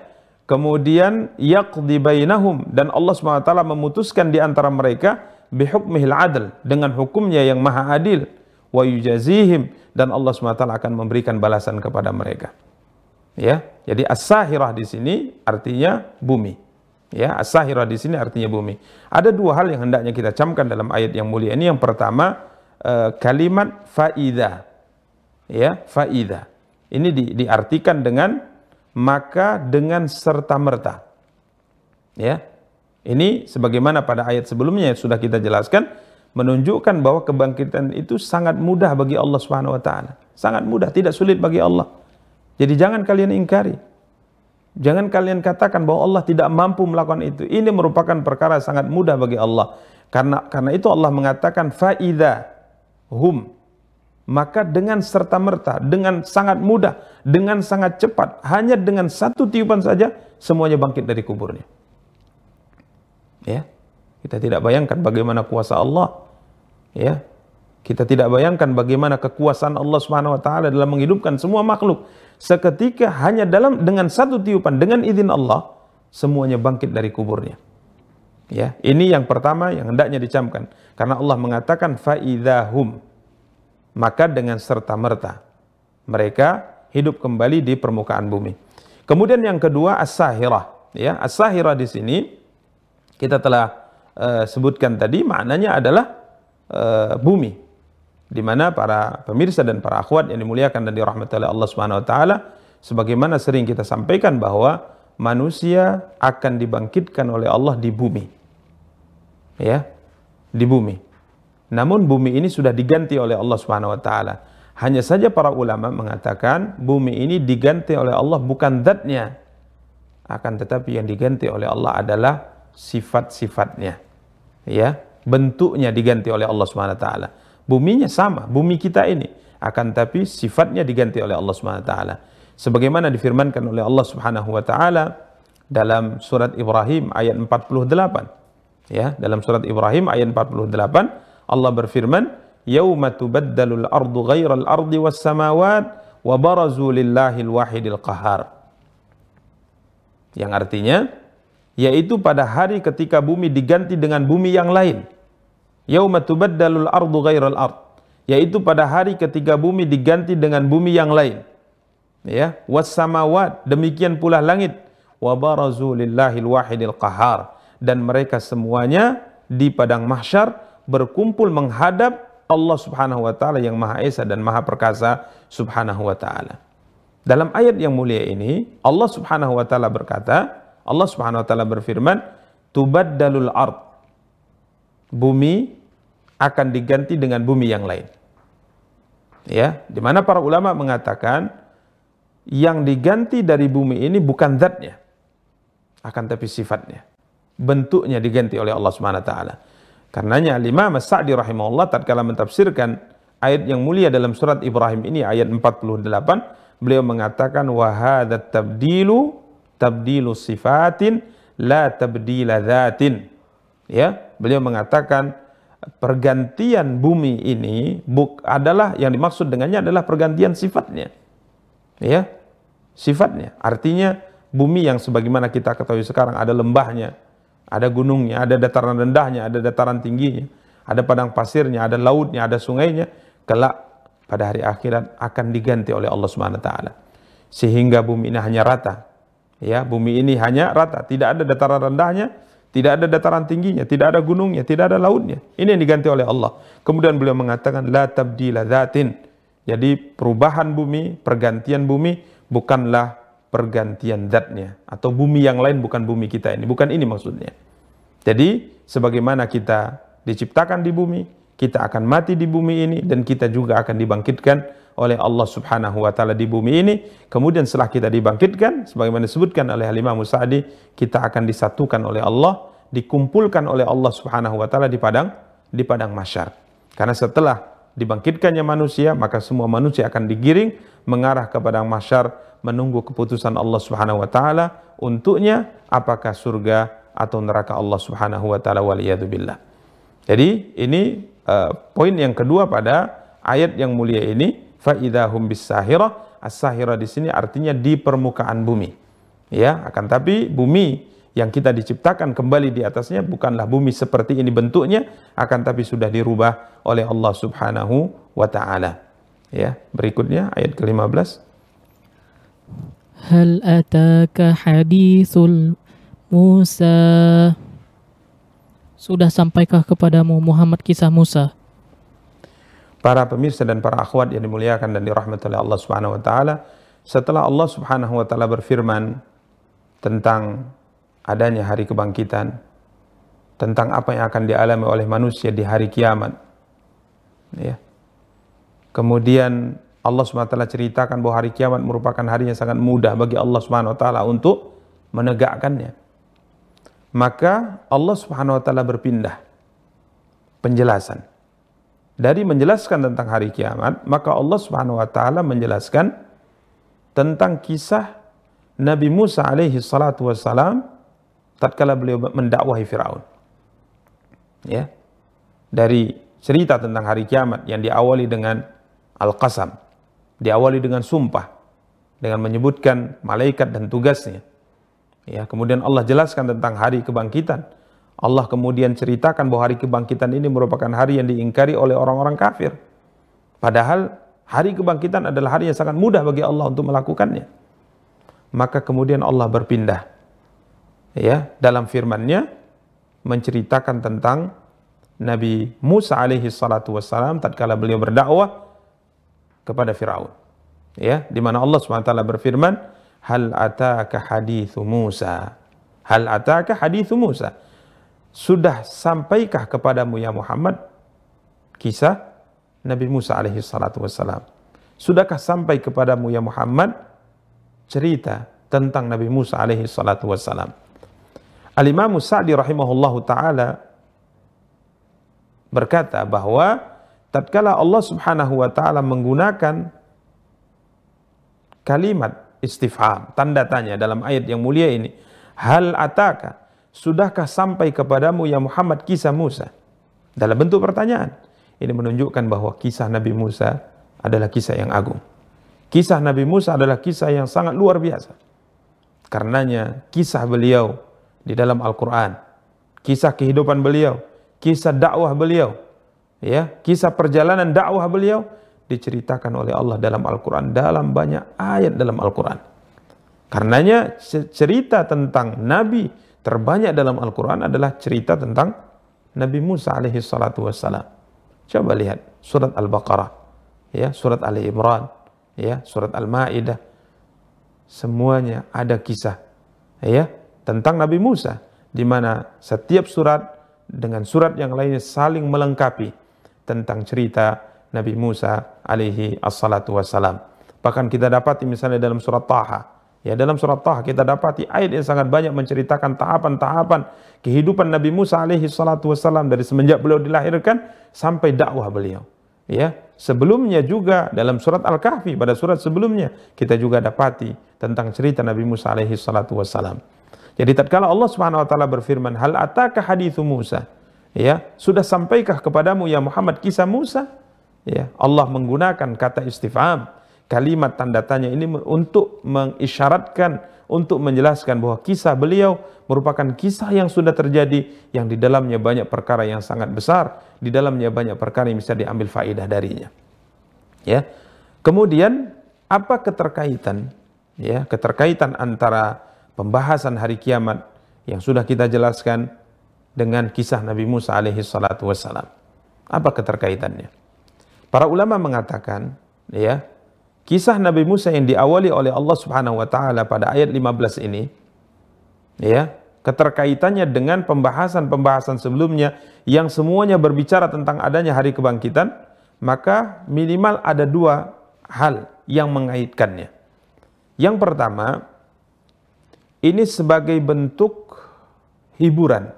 Kemudian yaqdi bainahum dan Allah SWT memutuskan di antara mereka bihukmihil adl dengan hukumnya yang maha adil wa yujazihim dan Allah SWT akan memberikan balasan kepada mereka. Ya, jadi as-sahirah di sini artinya bumi. Ya, as-sahirah di sini artinya bumi. Ada dua hal yang hendaknya kita camkan dalam ayat yang mulia ini. Yang pertama, uh, kalimat faida. Ya, faida. Ini di, diartikan dengan maka dengan serta merta. Ya. Ini sebagaimana pada ayat sebelumnya yang sudah kita jelaskan, menunjukkan bahwa kebangkitan itu sangat mudah bagi Allah Subhanahu wa taala. Sangat mudah, tidak sulit bagi Allah. Jadi jangan kalian ingkari. Jangan kalian katakan bahwa Allah tidak mampu melakukan itu. Ini merupakan perkara sangat mudah bagi Allah. Karena karena itu Allah mengatakan faida hum maka dengan serta merta, dengan sangat mudah, dengan sangat cepat, hanya dengan satu tiupan saja semuanya bangkit dari kuburnya. Ya. Kita tidak bayangkan bagaimana kuasa Allah Ya. Kita tidak bayangkan bagaimana kekuasaan Allah taala dalam menghidupkan semua makhluk. Seketika hanya dalam dengan satu tiupan dengan izin Allah semuanya bangkit dari kuburnya. Ya, ini yang pertama yang hendaknya dicamkan karena Allah mengatakan faidahum maka dengan serta merta mereka hidup kembali di permukaan bumi. Kemudian yang kedua as-sahirah ya, as-sahirah di sini kita telah uh, sebutkan tadi maknanya adalah uh, bumi di mana para pemirsa dan para akhwat yang dimuliakan dan dirahmati oleh Allah Subhanahu wa taala sebagaimana sering kita sampaikan bahwa manusia akan dibangkitkan oleh Allah di bumi. Ya, di bumi. Namun bumi ini sudah diganti oleh Allah Subhanahu wa taala. Hanya saja para ulama mengatakan bumi ini diganti oleh Allah bukan zatnya. Akan tetapi yang diganti oleh Allah adalah sifat-sifatnya. Ya, bentuknya diganti oleh Allah Subhanahu wa taala. Buminya sama, bumi kita ini, akan tapi sifatnya diganti oleh Allah Subhanahu wa taala. Sebagaimana difirmankan oleh Allah Subhanahu wa taala dalam surat Ibrahim ayat 48. Ya, dalam surat Ibrahim ayat 48 Allah berfirman, "Yauma tubaddalul ardu ghairal ardi was samawat wa barazu lillahil wahidil qahar." Yang artinya yaitu pada hari ketika bumi diganti dengan bumi yang lain yauma tubaddalul ardu ghairal ard yaitu pada hari ketika bumi diganti dengan bumi yang lain ya was samawat demikian pula langit wa barazu lillahil wahidil qahar dan mereka semuanya di padang mahsyar berkumpul menghadap Allah Subhanahu wa taala yang Maha Esa dan Maha Perkasa Subhanahu wa taala. Dalam ayat yang mulia ini Allah Subhanahu wa taala berkata, Allah Subhanahu wa taala berfirman, "Tubaddalul ard." Bumi akan diganti dengan bumi yang lain. Ya, di mana para ulama mengatakan yang diganti dari bumi ini bukan zatnya, akan tapi sifatnya. Bentuknya diganti oleh Allah Subhanahu wa taala. Karenanya Imam Sa'di rahimahullah tatkala mentafsirkan ayat yang mulia dalam surat Ibrahim ini ayat 48, beliau mengatakan wa tabdilu tabdilu sifatin la tabdila dzatin. Ya, beliau mengatakan pergantian bumi ini buk adalah yang dimaksud dengannya adalah pergantian sifatnya. Ya. Sifatnya. Artinya bumi yang sebagaimana kita ketahui sekarang ada lembahnya, ada gunungnya, ada dataran rendahnya, ada dataran tingginya, ada padang pasirnya, ada lautnya, ada sungainya, kelak pada hari akhirat akan diganti oleh Allah Subhanahu wa taala. Sehingga bumi ini hanya rata. Ya, bumi ini hanya rata, tidak ada dataran rendahnya, Tidak ada dataran tingginya, tidak ada gunungnya, tidak ada lautnya. Ini yang diganti oleh Allah. Kemudian beliau mengatakan la tabdila dzatin. Jadi perubahan bumi, pergantian bumi bukanlah pergantian zatnya atau bumi yang lain bukan bumi kita ini. Bukan ini maksudnya. Jadi sebagaimana kita diciptakan di bumi, kita akan mati di bumi ini dan kita juga akan dibangkitkan oleh Allah Subhanahu wa taala di bumi ini. Kemudian setelah kita dibangkitkan sebagaimana disebutkan oleh Imam Sa'di, kita akan disatukan oleh Allah, dikumpulkan oleh Allah Subhanahu wa taala di padang di padang mahsyar. Karena setelah dibangkitkannya manusia, maka semua manusia akan digiring mengarah ke padang mahsyar menunggu keputusan Allah Subhanahu wa taala untuknya apakah surga atau neraka Allah Subhanahu wa taala waliyadzubillah. Jadi ini uh, poin yang kedua pada ayat yang mulia ini faidahum bisahirah as-sahirah di sini artinya di permukaan bumi. Ya akan tapi bumi yang kita diciptakan kembali di atasnya bukanlah bumi seperti ini bentuknya akan tapi sudah dirubah oleh Allah Subhanahu wa taala. Ya berikutnya ayat ke-15 Hal ataka hadithul Musa? Sudah sampaikah kepadamu Muhammad kisah Musa? Para pemirsa dan para akhwat yang dimuliakan dan dirahmati oleh Allah Subhanahu wa taala, setelah Allah Subhanahu wa taala berfirman tentang adanya hari kebangkitan, tentang apa yang akan dialami oleh manusia di hari kiamat. Ya. Kemudian Allah Subhanahu wa taala ceritakan bahwa hari kiamat merupakan hari yang sangat mudah bagi Allah Subhanahu wa taala untuk menegakkannya maka Allah Subhanahu wa taala berpindah penjelasan. Dari menjelaskan tentang hari kiamat, maka Allah Subhanahu wa taala menjelaskan tentang kisah Nabi Musa alaihi salatu wassalam tatkala beliau mendakwahi Firaun. Ya. Dari cerita tentang hari kiamat yang diawali dengan al-qasam, diawali dengan sumpah dengan menyebutkan malaikat dan tugasnya Ya, kemudian Allah jelaskan tentang hari kebangkitan. Allah kemudian ceritakan bahwa hari kebangkitan ini merupakan hari yang diingkari oleh orang-orang kafir. Padahal hari kebangkitan adalah hari yang sangat mudah bagi Allah untuk melakukannya. Maka kemudian Allah berpindah. Ya, dalam firman-Nya menceritakan tentang Nabi Musa alaihi salatu wassalam tatkala beliau berdakwah kepada Firaun. Ya, di mana Allah SWT berfirman, hal ataka hadithu Musa hal ataka hadithu Musa sudah sampaikah kepadamu ya Muhammad? Kisah Nabi Musa alaihi salatu wassalam. Sudahkah sampai kepadamu ya Muhammad? Cerita tentang Nabi Musa alaihi salatu wassalam. Al-Imam Sa'di rahimahullahu taala berkata bahwa tatkala Allah Subhanahu wa taala menggunakan kalimat istifham, tanda tanya dalam ayat yang mulia ini. Hal ataka, sudahkah sampai kepadamu ya Muhammad kisah Musa? Dalam bentuk pertanyaan. Ini menunjukkan bahwa kisah Nabi Musa adalah kisah yang agung. Kisah Nabi Musa adalah kisah yang sangat luar biasa. Karenanya kisah beliau di dalam Al-Quran, kisah kehidupan beliau, kisah dakwah beliau, ya, kisah perjalanan dakwah beliau diceritakan oleh Allah dalam Al-Quran dalam banyak ayat dalam Al-Quran. Karenanya cerita tentang Nabi terbanyak dalam Al-Quran adalah cerita tentang Nabi Musa alaihi salatu wassalam. Coba lihat surat Al-Baqarah, ya, surat Ali Imran, ya, surat Al-Maidah. Semuanya ada kisah ya tentang Nabi Musa di mana setiap surat dengan surat yang lainnya saling melengkapi tentang cerita Nabi Musa alaihi assalatu wassalam. Bahkan kita dapati misalnya dalam surat Taha. Ya dalam surat Taha kita dapati ayat yang sangat banyak menceritakan tahapan-tahapan kehidupan Nabi Musa alaihi salatu wassalam dari semenjak beliau dilahirkan sampai dakwah beliau. Ya, sebelumnya juga dalam surat Al-Kahfi pada surat sebelumnya kita juga dapati tentang cerita Nabi Musa alaihi salatu wassalam. Jadi tatkala Allah Subhanahu wa taala berfirman, "Hal ataka hadithu Musa?" Ya, sudah sampaikah kepadamu ya Muhammad kisah Musa? ya Allah menggunakan kata istifham kalimat tanda tanya ini untuk mengisyaratkan untuk menjelaskan bahwa kisah beliau merupakan kisah yang sudah terjadi yang di dalamnya banyak perkara yang sangat besar di dalamnya banyak perkara yang bisa diambil faidah darinya ya kemudian apa keterkaitan ya keterkaitan antara pembahasan hari kiamat yang sudah kita jelaskan dengan kisah Nabi Musa alaihi salatu wassalam. Apa keterkaitannya? Para ulama mengatakan, ya, kisah Nabi Musa yang diawali oleh Allah Subhanahu wa taala pada ayat 15 ini, ya, keterkaitannya dengan pembahasan-pembahasan sebelumnya yang semuanya berbicara tentang adanya hari kebangkitan, maka minimal ada dua hal yang mengaitkannya. Yang pertama, ini sebagai bentuk hiburan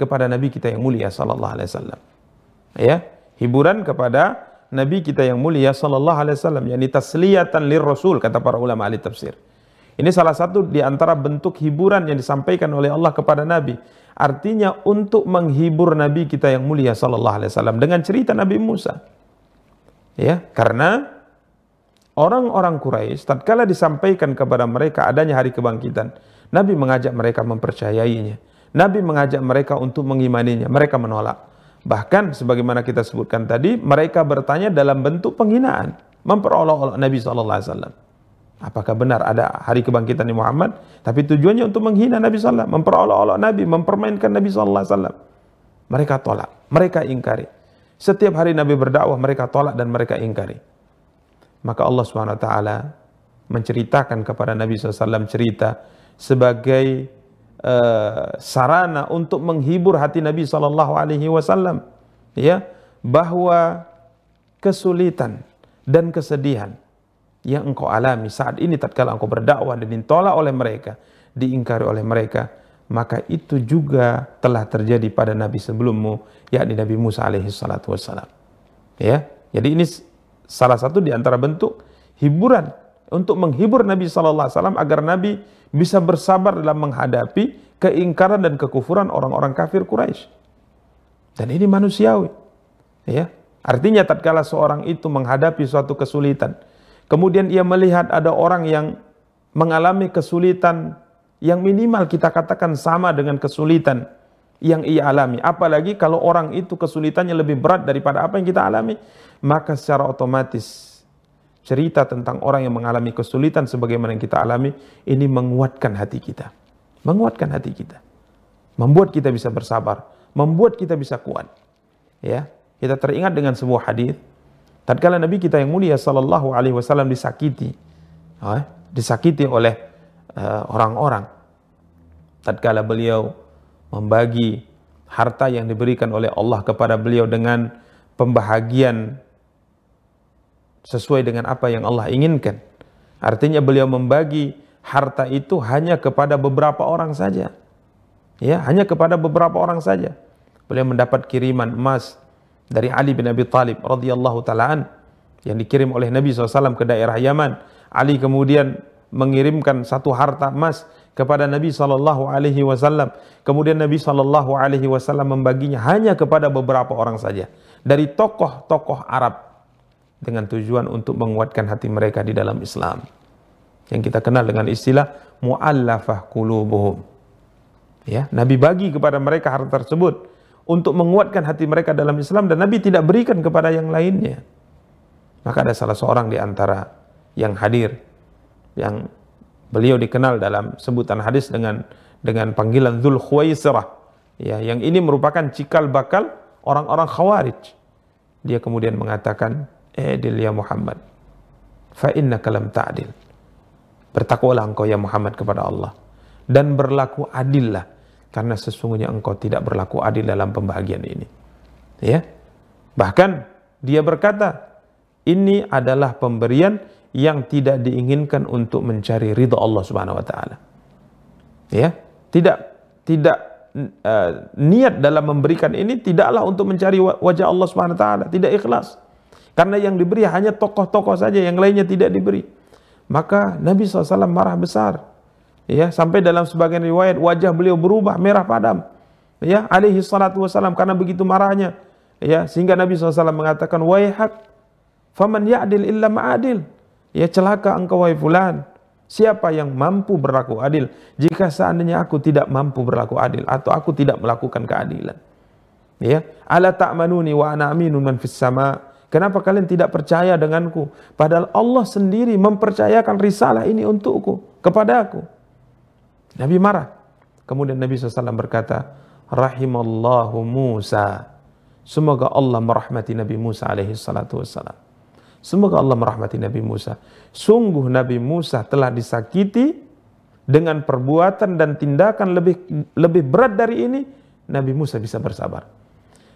kepada Nabi kita yang mulia sallallahu alaihi wasallam. Ya, hiburan kepada Nabi kita yang mulia sallallahu alaihi wasallam, yakni tasliyatan lir rasul kata para ulama ahli tafsir. Ini salah satu di antara bentuk hiburan yang disampaikan oleh Allah kepada Nabi. Artinya untuk menghibur Nabi kita yang mulia sallallahu alaihi wasallam dengan cerita Nabi Musa. Ya, karena orang-orang Quraisy tatkala disampaikan kepada mereka adanya hari kebangkitan, Nabi mengajak mereka mempercayainya. Nabi mengajak mereka untuk mengimaninya, mereka menolak. Bahkan sebagaimana kita sebutkan tadi, mereka bertanya dalam bentuk penghinaan, memperolok-olok Nabi SAW. Apakah benar ada hari kebangkitan Nabi Muhammad? Tapi tujuannya untuk menghina Nabi SAW, memperolok-olok Nabi, mempermainkan Nabi SAW. Mereka tolak, mereka ingkari. Setiap hari Nabi berdakwah, mereka tolak dan mereka ingkari. Maka Allah SWT menceritakan kepada Nabi SAW cerita sebagai uh, sarana untuk menghibur hati Nabi Shallallahu Alaihi Wasallam, ya bahwa kesulitan dan kesedihan yang engkau alami saat ini tatkala engkau berdakwah dan ditolak oleh mereka, diingkari oleh mereka, maka itu juga telah terjadi pada nabi sebelummu, yakni Nabi Musa alaihi salatu. Ya, jadi ini salah satu di antara bentuk hiburan untuk menghibur Nabi sallallahu alaihi wasallam agar Nabi bisa bersabar dalam menghadapi keingkaran dan kekufuran orang-orang kafir Quraisy. Dan ini manusiawi. Ya. Artinya tatkala seorang itu menghadapi suatu kesulitan, kemudian ia melihat ada orang yang mengalami kesulitan yang minimal kita katakan sama dengan kesulitan yang ia alami. Apalagi kalau orang itu kesulitannya lebih berat daripada apa yang kita alami, maka secara otomatis cerita tentang orang yang mengalami kesulitan sebagaimana yang kita alami ini menguatkan hati kita. Menguatkan hati kita. Membuat kita bisa bersabar, membuat kita bisa kuat. Ya, kita teringat dengan sebuah hadis tatkala Nabi kita yang mulia sallallahu alaihi wasallam disakiti, ya, disakiti oleh uh, orang-orang. Tatkala beliau membagi harta yang diberikan oleh Allah kepada beliau dengan pembahagian sesuai dengan apa yang Allah inginkan. Artinya beliau membagi harta itu hanya kepada beberapa orang saja. Ya, hanya kepada beberapa orang saja. Beliau mendapat kiriman emas dari Ali bin Abi Thalib radhiyallahu taalaan yang dikirim oleh Nabi SAW ke daerah Yaman. Ali kemudian mengirimkan satu harta emas kepada Nabi Wasallam. Kemudian Nabi Wasallam membaginya hanya kepada beberapa orang saja dari tokoh-tokoh Arab dengan tujuan untuk menguatkan hati mereka di dalam Islam. Yang kita kenal dengan istilah muallafah qulubuhum. Ya, Nabi bagi kepada mereka harta tersebut untuk menguatkan hati mereka dalam Islam dan Nabi tidak berikan kepada yang lainnya. Maka ada salah seorang di antara yang hadir yang beliau dikenal dalam sebutan hadis dengan dengan panggilan Dzul Khuwaisirah. Ya, yang ini merupakan cikal bakal orang-orang Khawarij. Dia kemudian mengatakan, Edil ya Muhammad. Fa inna kalam ta'dil. Bertakwalah engkau ya Muhammad kepada Allah. Dan berlaku adillah. Karena sesungguhnya engkau tidak berlaku adil dalam pembahagian ini. Ya. Bahkan dia berkata, ini adalah pemberian yang tidak diinginkan untuk mencari ridha Allah Subhanahu wa taala. Ya, tidak tidak uh, niat dalam memberikan ini tidaklah untuk mencari wajah Allah Subhanahu wa taala, tidak ikhlas. Karena yang diberi hanya tokoh-tokoh saja, yang lainnya tidak diberi. Maka Nabi SAW marah besar. Ya, sampai dalam sebagian riwayat wajah beliau berubah merah padam. Ya, alaihi salatu wasalam karena begitu marahnya. Ya, sehingga Nabi SAW mengatakan, "Waihak, faman ya'dil illa ma'adil." Ya, celaka engkau wahai fulan. Siapa yang mampu berlaku adil jika seandainya aku tidak mampu berlaku adil atau aku tidak melakukan keadilan. Ya, ala ta'manuni wa ana aminun man fis sama' Kenapa kalian tidak percaya denganku? Padahal Allah sendiri mempercayakan risalah ini untukku, kepada aku. Nabi marah. Kemudian Nabi SAW berkata, Rahimallahu Musa. Semoga Allah merahmati Nabi Musa alaihi salatu wassalam. Semoga Allah merahmati Nabi Musa. Sungguh Nabi Musa telah disakiti dengan perbuatan dan tindakan lebih lebih berat dari ini, Nabi Musa bisa bersabar.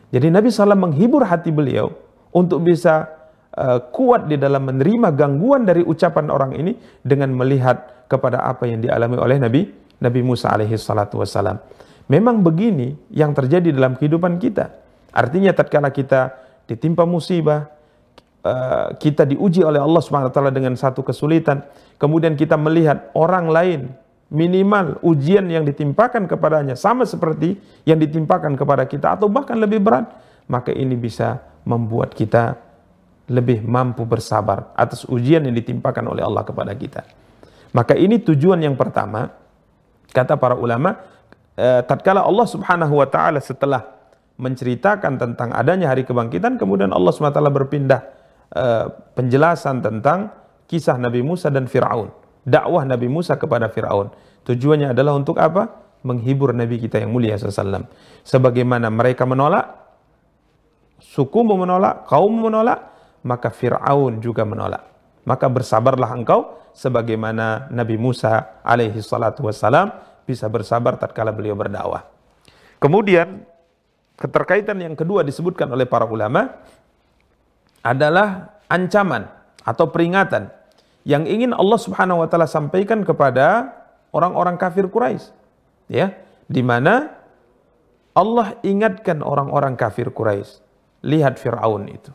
Jadi Nabi SAW menghibur hati beliau untuk bisa uh, kuat di dalam menerima gangguan dari ucapan orang ini dengan melihat kepada apa yang dialami oleh Nabi Nabi Musa alaihi salatu wassalam. Memang begini yang terjadi dalam kehidupan kita. Artinya tatkala kita ditimpa musibah, uh, kita diuji oleh Allah Subhanahu wa taala dengan satu kesulitan, kemudian kita melihat orang lain minimal ujian yang ditimpakan kepadanya sama seperti yang ditimpakan kepada kita atau bahkan lebih berat, maka ini bisa membuat kita lebih mampu bersabar atas ujian yang ditimpakan oleh Allah kepada kita. Maka ini tujuan yang pertama, kata para ulama, eh, tatkala Allah Subhanahu wa taala setelah menceritakan tentang adanya hari kebangkitan, kemudian Allah SWT berpindah eh, penjelasan tentang kisah Nabi Musa dan Fir'aun. Dakwah Nabi Musa kepada Fir'aun. Tujuannya adalah untuk apa? Menghibur Nabi kita yang mulia SAW. Sebagaimana mereka menolak, sukumu menolak, kaum menolak, maka Fir'aun juga menolak. Maka bersabarlah engkau sebagaimana Nabi Musa alaihi salatu wassalam bisa bersabar tatkala beliau berdakwah. Kemudian keterkaitan yang kedua disebutkan oleh para ulama adalah ancaman atau peringatan yang ingin Allah Subhanahu wa taala sampaikan kepada orang-orang kafir Quraisy. Ya, di mana Allah ingatkan orang-orang kafir Quraisy, lihat Firaun itu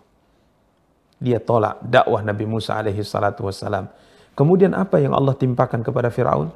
dia tolak dakwah Nabi Musa alaihi salatu wassalam. Kemudian apa yang Allah timpakan kepada Firaun?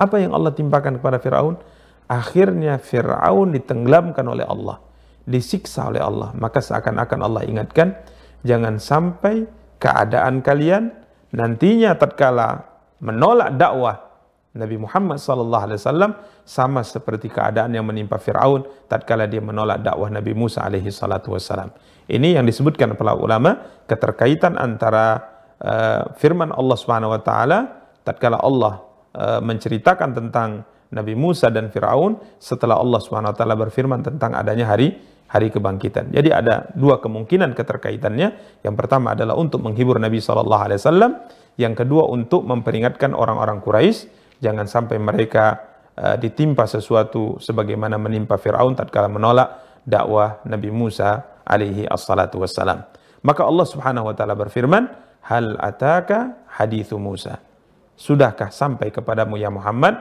Apa yang Allah timpakan kepada Firaun? Akhirnya Firaun ditenggelamkan oleh Allah, disiksa oleh Allah. Maka seakan-akan Allah ingatkan, jangan sampai keadaan kalian nantinya tatkala menolak dakwah Nabi Muhammad sallallahu alaihi wasallam sama seperti keadaan yang menimpa Firaun tatkala dia menolak dakwah Nabi Musa alaihi salatu wasallam. Ini yang disebutkan para ulama keterkaitan antara uh, firman Allah Subhanahu wa taala tatkala Allah uh, menceritakan tentang Nabi Musa dan Firaun setelah Allah Subhanahu wa taala berfirman tentang adanya hari hari kebangkitan. Jadi ada dua kemungkinan keterkaitannya. Yang pertama adalah untuk menghibur Nabi sallallahu alaihi wasallam, yang kedua untuk memperingatkan orang-orang Quraisy jangan sampai mereka uh, ditimpa sesuatu sebagaimana menimpa Firaun tatkala menolak dakwah Nabi Musa alaihi assalatu wassalam. Maka Allah Subhanahu wa taala berfirman, "Hal ataka hadithu Musa?" Sudahkah sampai kepadamu ya Muhammad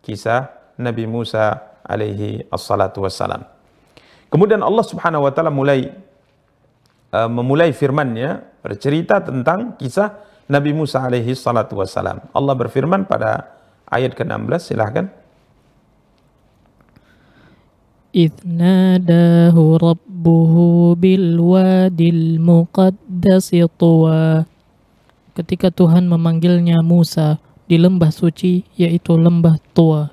kisah Nabi Musa alaihi assalatu wassalam. Kemudian Allah Subhanahu wa taala mulai uh, memulai firman-Nya bercerita tentang kisah Nabi Musa alaihi salatu wassalam. Allah berfirman pada ayat ke-16 silahkan إذ ناداه ربه بالوادي المقدس طوى ketika Tuhan memanggilnya Musa di lembah suci yaitu lembah Tua.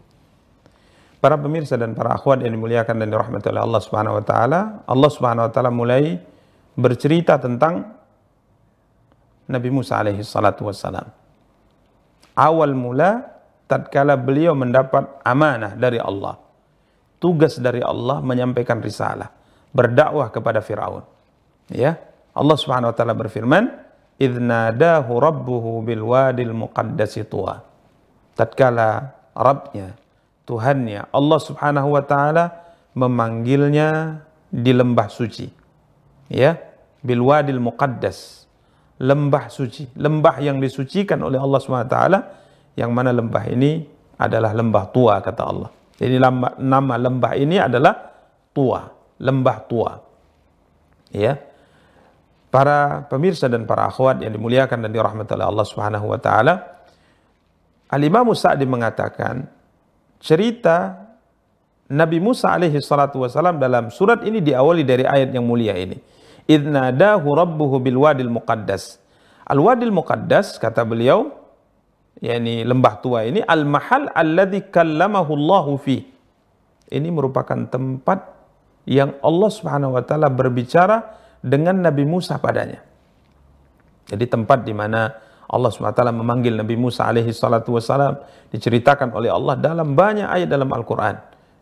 Para pemirsa dan para akhwat yang dimuliakan dan dirahmati oleh Allah Subhanahu wa taala, Allah Subhanahu wa taala mulai bercerita tentang Nabi Musa alaihi salatu wassalam. Awal mula tatkala beliau mendapat amanah dari Allah. Tugas dari Allah menyampaikan risalah, berdakwah kepada Firaun. Ya, Allah Subhanahu wa taala berfirman, "Idznadahu rabbuhu bil wadil muqaddasi tuwa." Tatkala Rabbnya, Tuhannya, Allah Subhanahu wa taala memanggilnya di lembah suci. Ya, bil wadil muqaddas. Lembah suci, lembah yang disucikan oleh Allah Subhanahu wa taala yang mana lembah ini adalah lembah tua kata Allah. Jadi nama lembah ini adalah tua, lembah tua. Ya. Para pemirsa dan para akhwat yang dimuliakan dan dirahmati oleh Allah Subhanahu wa taala, Al-Imam Sa'di mengatakan cerita Nabi Musa alaihi salatu wasalam dalam surat ini diawali dari ayat yang mulia ini. Idnadahu rabbuhu bil wadil muqaddas. Al wadil muqaddas kata beliau yakni lembah tua ini al mahal alladzi kallamahu Allahu fi. Ini merupakan tempat yang Allah Subhanahu wa taala berbicara dengan Nabi Musa padanya. Jadi tempat di mana Allah SWT memanggil Nabi Musa alaihi salatu wassalam diceritakan oleh Allah dalam banyak ayat dalam Al-Quran.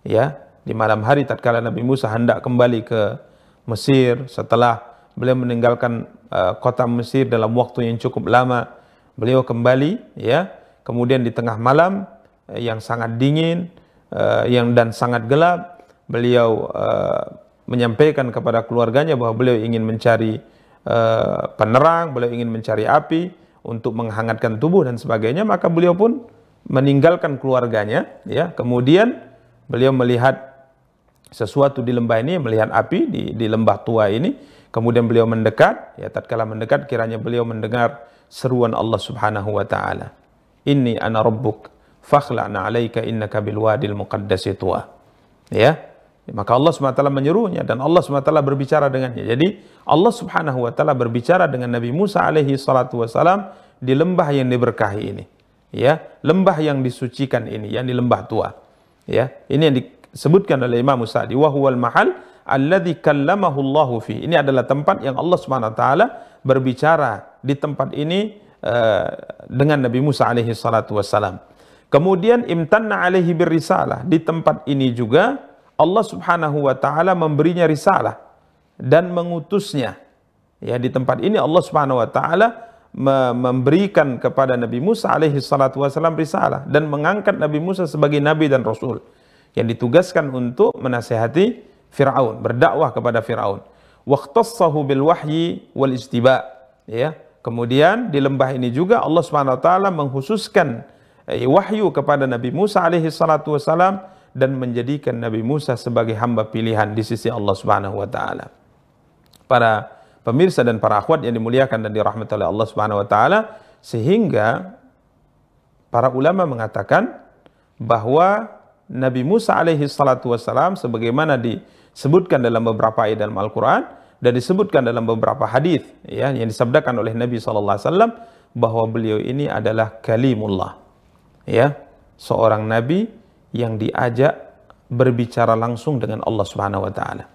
Ya, di malam hari tatkala Nabi Musa hendak kembali ke Mesir setelah beliau meninggalkan uh, kota Mesir dalam waktu yang cukup lama, beliau kembali ya, kemudian di tengah malam uh, yang sangat dingin uh, yang dan sangat gelap, beliau uh, menyampaikan kepada keluarganya bahwa beliau ingin mencari uh, penerang, beliau ingin mencari api untuk menghangatkan tubuh dan sebagainya, maka beliau pun meninggalkan keluarganya, ya. Kemudian beliau melihat sesuatu di lembah ini, melihat api di, di lembah tua ini, kemudian beliau mendekat, ya tatkala mendekat kiranya beliau mendengar seruan Allah Subhanahu wa taala. Inni ana rabbuk fakhla'na 'alaika innaka bil wadil muqaddasi. Ya, maka Allah SWT menyuruhnya dan Allah SWT berbicara dengannya. Jadi Allah Subhanahu wa taala berbicara dengan Nabi Musa alaihi salatu wasalam di lembah yang diberkahi ini. Ya, lembah yang disucikan ini, yang di lembah tua. Ya, ini yang disebutkan oleh Imam Sa'di wa huwal mahal alladzi kallamahu Allah fi. Ini adalah tempat yang Allah Subhanahu wa taala berbicara di tempat ini uh, dengan Nabi Musa alaihi salatu wasalam. Kemudian imtanna alaihi birrisalah. Di tempat ini juga Allah Subhanahu wa taala memberinya risalah dan mengutusnya. Ya di tempat ini Allah Subhanahu wa taala memberikan kepada Nabi Musa alaihi salatu wasallam risalah dan mengangkat Nabi Musa sebagai nabi dan rasul yang ditugaskan untuk menasehati Firaun, berdakwah kepada Firaun. Waqtassahu bil wahyi wal istiba. Ya. Kemudian di lembah ini juga Allah Subhanahu wa taala menghususkan eh, wahyu kepada Nabi Musa alaihi salatu wasallam dan menjadikan Nabi Musa sebagai hamba pilihan di sisi Allah Subhanahu wa taala. Para pemirsa dan para akhwat yang dimuliakan dan dirahmati oleh Allah Subhanahu wa taala sehingga para ulama mengatakan bahwa Nabi Musa alaihi salatu wasalam sebagaimana disebutkan dalam beberapa ayat dalam Al-Qur'an dan disebutkan dalam beberapa hadis ya yang disabdakan oleh Nabi wasallam bahwa beliau ini adalah kalimullah ya seorang nabi yang diajak berbicara langsung dengan Allah Subhanahu wa taala.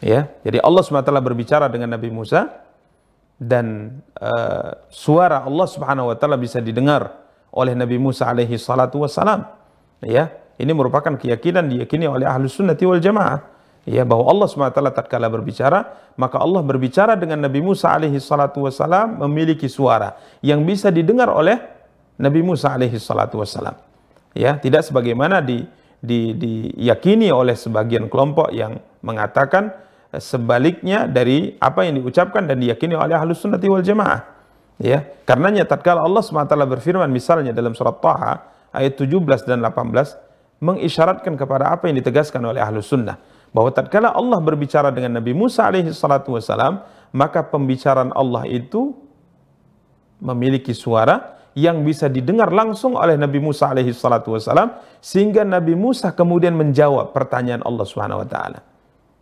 Ya, jadi Allah Subhanahu wa taala berbicara dengan Nabi Musa dan uh, suara Allah Subhanahu wa taala bisa didengar oleh Nabi Musa alaihi salatu wassalam. Ya, ini merupakan keyakinan diyakini oleh ahlu sunnati wal jamaah. Ya, bahwa Allah SWT tatkala berbicara, maka Allah berbicara dengan Nabi Musa alaihi salatu wassalam memiliki suara yang bisa didengar oleh Nabi Musa alaihi salatu wassalam. Ya tidak sebagaimana di, di, diyakini oleh sebagian kelompok yang mengatakan eh, sebaliknya dari apa yang diucapkan dan diyakini oleh ahlus sunnati wal jamaah. Ya karenanya tatkala Allah SWT berfirman misalnya dalam surat Taha ayat 17 dan 18 mengisyaratkan kepada apa yang ditegaskan oleh ahlus sunnah bahwa tatkala Allah berbicara dengan Nabi Musa alaihi salatu wasalam maka pembicaraan Allah itu memiliki suara yang bisa didengar langsung oleh Nabi Musa alaihi salatu wasalam sehingga Nabi Musa kemudian menjawab pertanyaan Allah Subhanahu wa taala.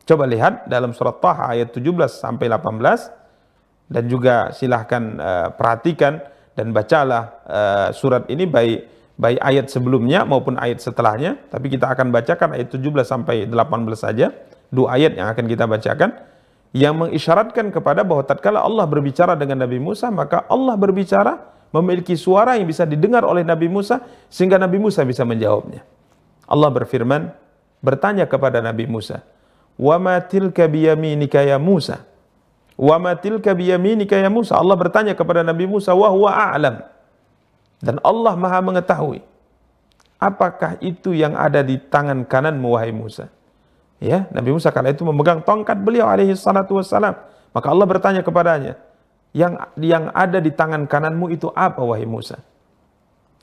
Coba lihat dalam surat Taha ayat 17 sampai 18 dan juga silahkan uh, perhatikan dan bacalah uh, surat ini baik baik ayat sebelumnya maupun ayat setelahnya tapi kita akan bacakan ayat 17 sampai 18 saja dua ayat yang akan kita bacakan yang mengisyaratkan kepada bahwa tatkala Allah berbicara dengan Nabi Musa maka Allah berbicara memiliki suara yang bisa didengar oleh Nabi Musa sehingga Nabi Musa bisa menjawabnya. Allah berfirman, bertanya kepada Nabi Musa, "Wa ma tilka biyaminika ya Musa?" Wa ma tilka biyaminika ya Musa? Allah bertanya kepada Nabi Musa, "Wa huwa a'lam." Dan Allah Maha mengetahui. Apakah itu yang ada di tangan kananmu wahai Musa? Ya, Nabi Musa kala itu memegang tongkat beliau alaihi salatu wassalam. Maka Allah bertanya kepadanya, yang yang ada di tangan kananmu itu apa wahai Musa?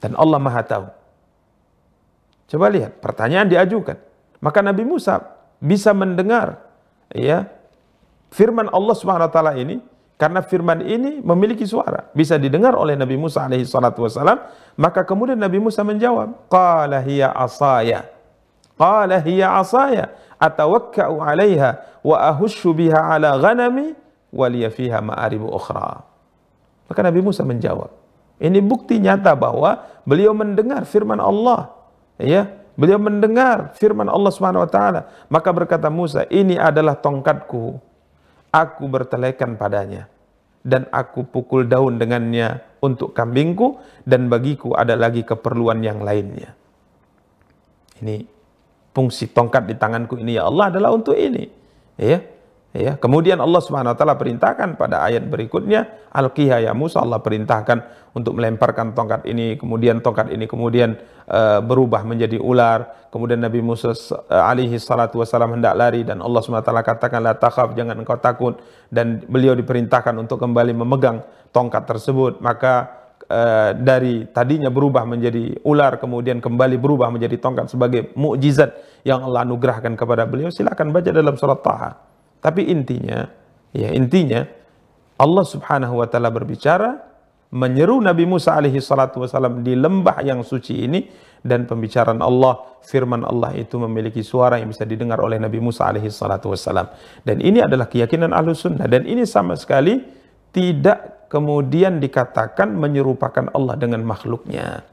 Dan Allah Maha tahu. Coba lihat, pertanyaan diajukan. Maka Nabi Musa bisa mendengar ya firman Allah Subhanahu wa taala ini karena firman ini memiliki suara, bisa didengar oleh Nabi Musa alaihi salatu wasalam, maka kemudian Nabi Musa menjawab, qala hiya asaya. Qala hiya asaya atawakka'u 'alaiha wa ahushu biha 'ala ghanami waliya fiha ma'aribu ukhra. Maka Nabi Musa menjawab, ini bukti nyata bahwa beliau mendengar firman Allah. Ya, beliau mendengar firman Allah Subhanahu wa taala. Maka berkata Musa, ini adalah tongkatku. Aku bertelekan padanya dan aku pukul daun dengannya untuk kambingku dan bagiku ada lagi keperluan yang lainnya. Ini fungsi tongkat di tanganku ini ya Allah adalah untuk ini. Ya. Ya, kemudian Allah Subhanahu wa taala perintahkan pada ayat berikutnya, Al-Qiha ya Musa Allah perintahkan untuk melemparkan tongkat ini, kemudian tongkat ini kemudian uh, berubah menjadi ular. Kemudian Nabi Musa uh, alaihi salatu wasalam hendak lari dan Allah taala katakan la takhaf, jangan engkau takut dan beliau diperintahkan untuk kembali memegang tongkat tersebut. Maka uh, dari tadinya berubah menjadi ular kemudian kembali berubah menjadi tongkat sebagai mukjizat yang Allah anugerahkan kepada beliau. Silakan baca dalam surat Taha. Tapi intinya, ya intinya Allah Subhanahu wa taala berbicara menyeru Nabi Musa alaihi salatu wasallam di lembah yang suci ini dan pembicaraan Allah, firman Allah itu memiliki suara yang bisa didengar oleh Nabi Musa alaihi salatu wasallam. Dan ini adalah keyakinan ahlu sunnah dan ini sama sekali tidak kemudian dikatakan menyerupakan Allah dengan makhluknya.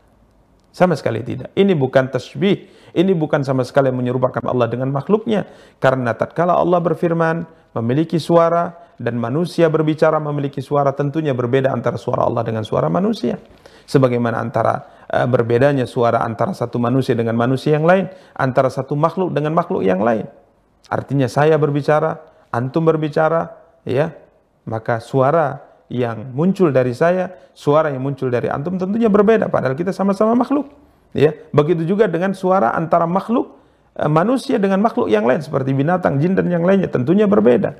Sama sekali tidak. Ini bukan tasbih. Ini bukan sama sekali menyerupakan Allah dengan makhluknya. Karena tatkala Allah berfirman, memiliki suara, dan manusia berbicara memiliki suara, tentunya berbeda antara suara Allah dengan suara manusia. Sebagaimana antara uh, berbedanya suara antara satu manusia dengan manusia yang lain, antara satu makhluk dengan makhluk yang lain. Artinya saya berbicara, antum berbicara, ya, maka suara yang muncul dari saya, suara yang muncul dari antum tentunya berbeda padahal kita sama-sama makhluk. Ya, begitu juga dengan suara antara makhluk eh, manusia dengan makhluk yang lain seperti binatang, jin dan yang lainnya tentunya berbeda.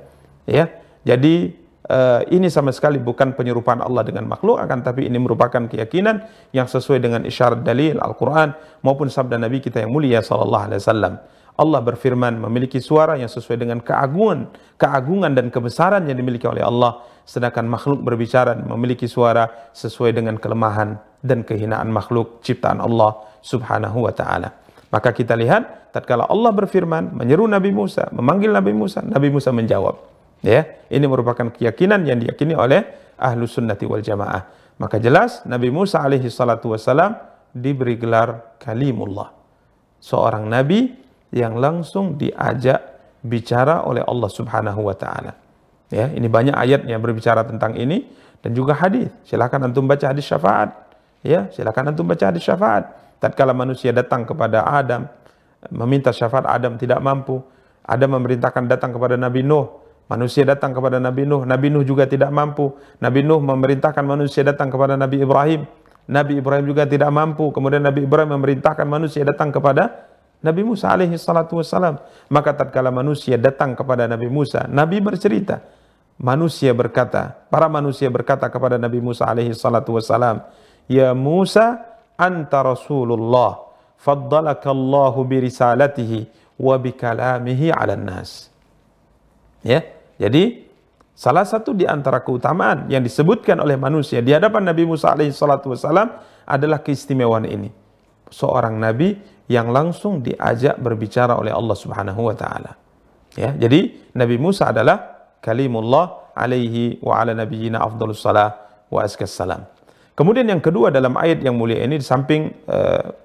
Ya. Jadi uh, ini sama sekali bukan penyerupaan Allah dengan makhluk akan tapi ini merupakan keyakinan yang sesuai dengan isyarat dalil Al-Qur'an maupun sabda Nabi kita yang mulia sallallahu alaihi wasallam. Allah berfirman memiliki suara yang sesuai dengan keagungan, keagungan dan kebesaran yang dimiliki oleh Allah, sedangkan makhluk berbicara memiliki suara sesuai dengan kelemahan dan kehinaan makhluk ciptaan Allah Subhanahu wa taala. Maka kita lihat tatkala Allah berfirman menyeru Nabi Musa, memanggil Nabi Musa, Nabi Musa menjawab. Ya, ini merupakan keyakinan yang diyakini oleh ahlu sunnati wal jamaah. Maka jelas Nabi Musa alaihi salatu wassalam diberi gelar kalimullah. Seorang nabi yang langsung diajak bicara oleh Allah Subhanahu wa taala. Ya, ini banyak ayat yang berbicara tentang ini dan juga hadis. Silakan antum baca hadis syafaat. Ya, silakan antum baca hadis syafaat. Tatkala manusia datang kepada Adam meminta syafaat Adam tidak mampu, Adam memerintahkan datang kepada Nabi Nuh. Manusia datang kepada Nabi Nuh, Nabi Nuh juga tidak mampu. Nabi Nuh memerintahkan manusia datang kepada Nabi Ibrahim. Nabi Ibrahim juga tidak mampu. Kemudian Nabi Ibrahim memerintahkan manusia datang kepada Nabi Musa alaihi salatu wassalam. Maka tatkala manusia datang kepada Nabi Musa, Nabi bercerita. Manusia berkata, para manusia berkata kepada Nabi Musa alaihi salatu wassalam, Ya Musa, anta Rasulullah, faddalaka Allahu birisalatihi wa ala nas. Ya, jadi salah satu di antara keutamaan yang disebutkan oleh manusia di hadapan Nabi Musa alaihi salatu wassalam adalah keistimewaan ini. Seorang nabi yang langsung diajak berbicara oleh Allah Subhanahu wa taala. Ya, jadi Nabi Musa adalah kalimullah alaihi wa ala nabiyyina afdhalus salah wa askas salam. Kemudian yang kedua dalam ayat yang mulia ini di samping uh,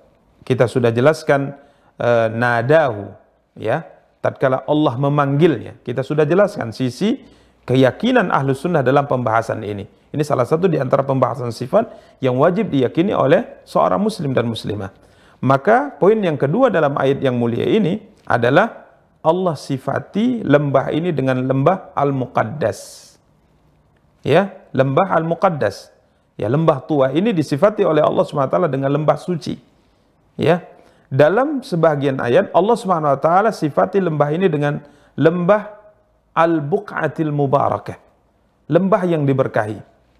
kita sudah jelaskan uh, nadahu ya, tatkala Allah memanggilnya. Kita sudah jelaskan sisi keyakinan ahlu sunnah dalam pembahasan ini. Ini salah satu di antara pembahasan sifat yang wajib diyakini oleh seorang muslim dan muslimah. Maka poin yang kedua dalam ayat yang mulia ini adalah Allah sifati lembah ini dengan lembah Al-Muqaddas. Ya, lembah Al-Muqaddas. Ya, lembah tua ini disifati oleh Allah SWT dengan lembah suci. Ya. Dalam sebagian ayat Allah SWT sifati lembah ini dengan lembah Al-Buq'atil Mubarakah. Lembah yang diberkahi.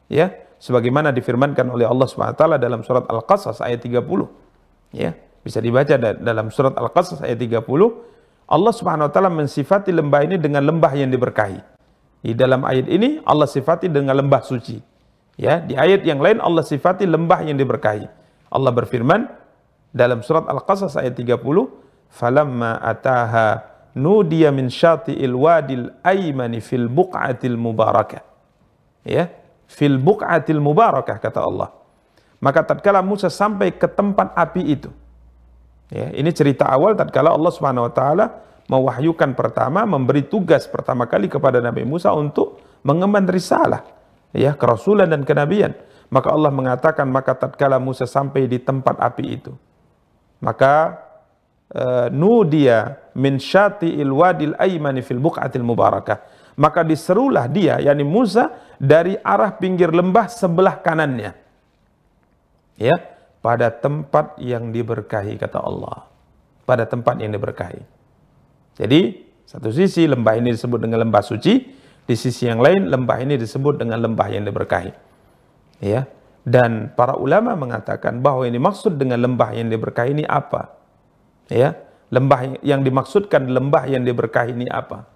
Ya, sebagaimana difirmankan oleh Allah SWT dalam surat Al-Qasas ayat 30 ya bisa dibaca dalam surat Al-Qasas ayat 30 Allah Subhanahu wa taala mensifati lembah ini dengan lembah yang diberkahi. Di dalam ayat ini Allah sifati dengan lembah suci. Ya, di ayat yang lain Allah sifati lembah yang diberkahi. Allah berfirman dalam surat Al-Qasas ayat 30, "Falamma ataha nudiya min syati'il wadil aymani fil buq'atil mubarakah." Ya, fil buq'atil mubarakah kata Allah. Maka tatkala Musa sampai ke tempat api itu. Ya, ini cerita awal tatkala Allah Subhanahu wa taala mewahyukan pertama memberi tugas pertama kali kepada Nabi Musa untuk mengemban risalah ya kerasulan dan kenabian. Maka Allah mengatakan, maka tatkala Musa sampai di tempat api itu, maka uh, nudia min syati ilwadil aymani fil buqatil mubarakah. Maka diserulah dia, yakni Musa dari arah pinggir lembah sebelah kanannya. Ya, pada tempat yang diberkahi kata Allah. Pada tempat yang diberkahi. Jadi, satu sisi lembah ini disebut dengan lembah suci, di sisi yang lain lembah ini disebut dengan lembah yang diberkahi. Ya. Dan para ulama mengatakan bahwa ini maksud dengan lembah yang diberkahi ini apa? Ya, lembah yang dimaksudkan lembah yang diberkahi ini apa?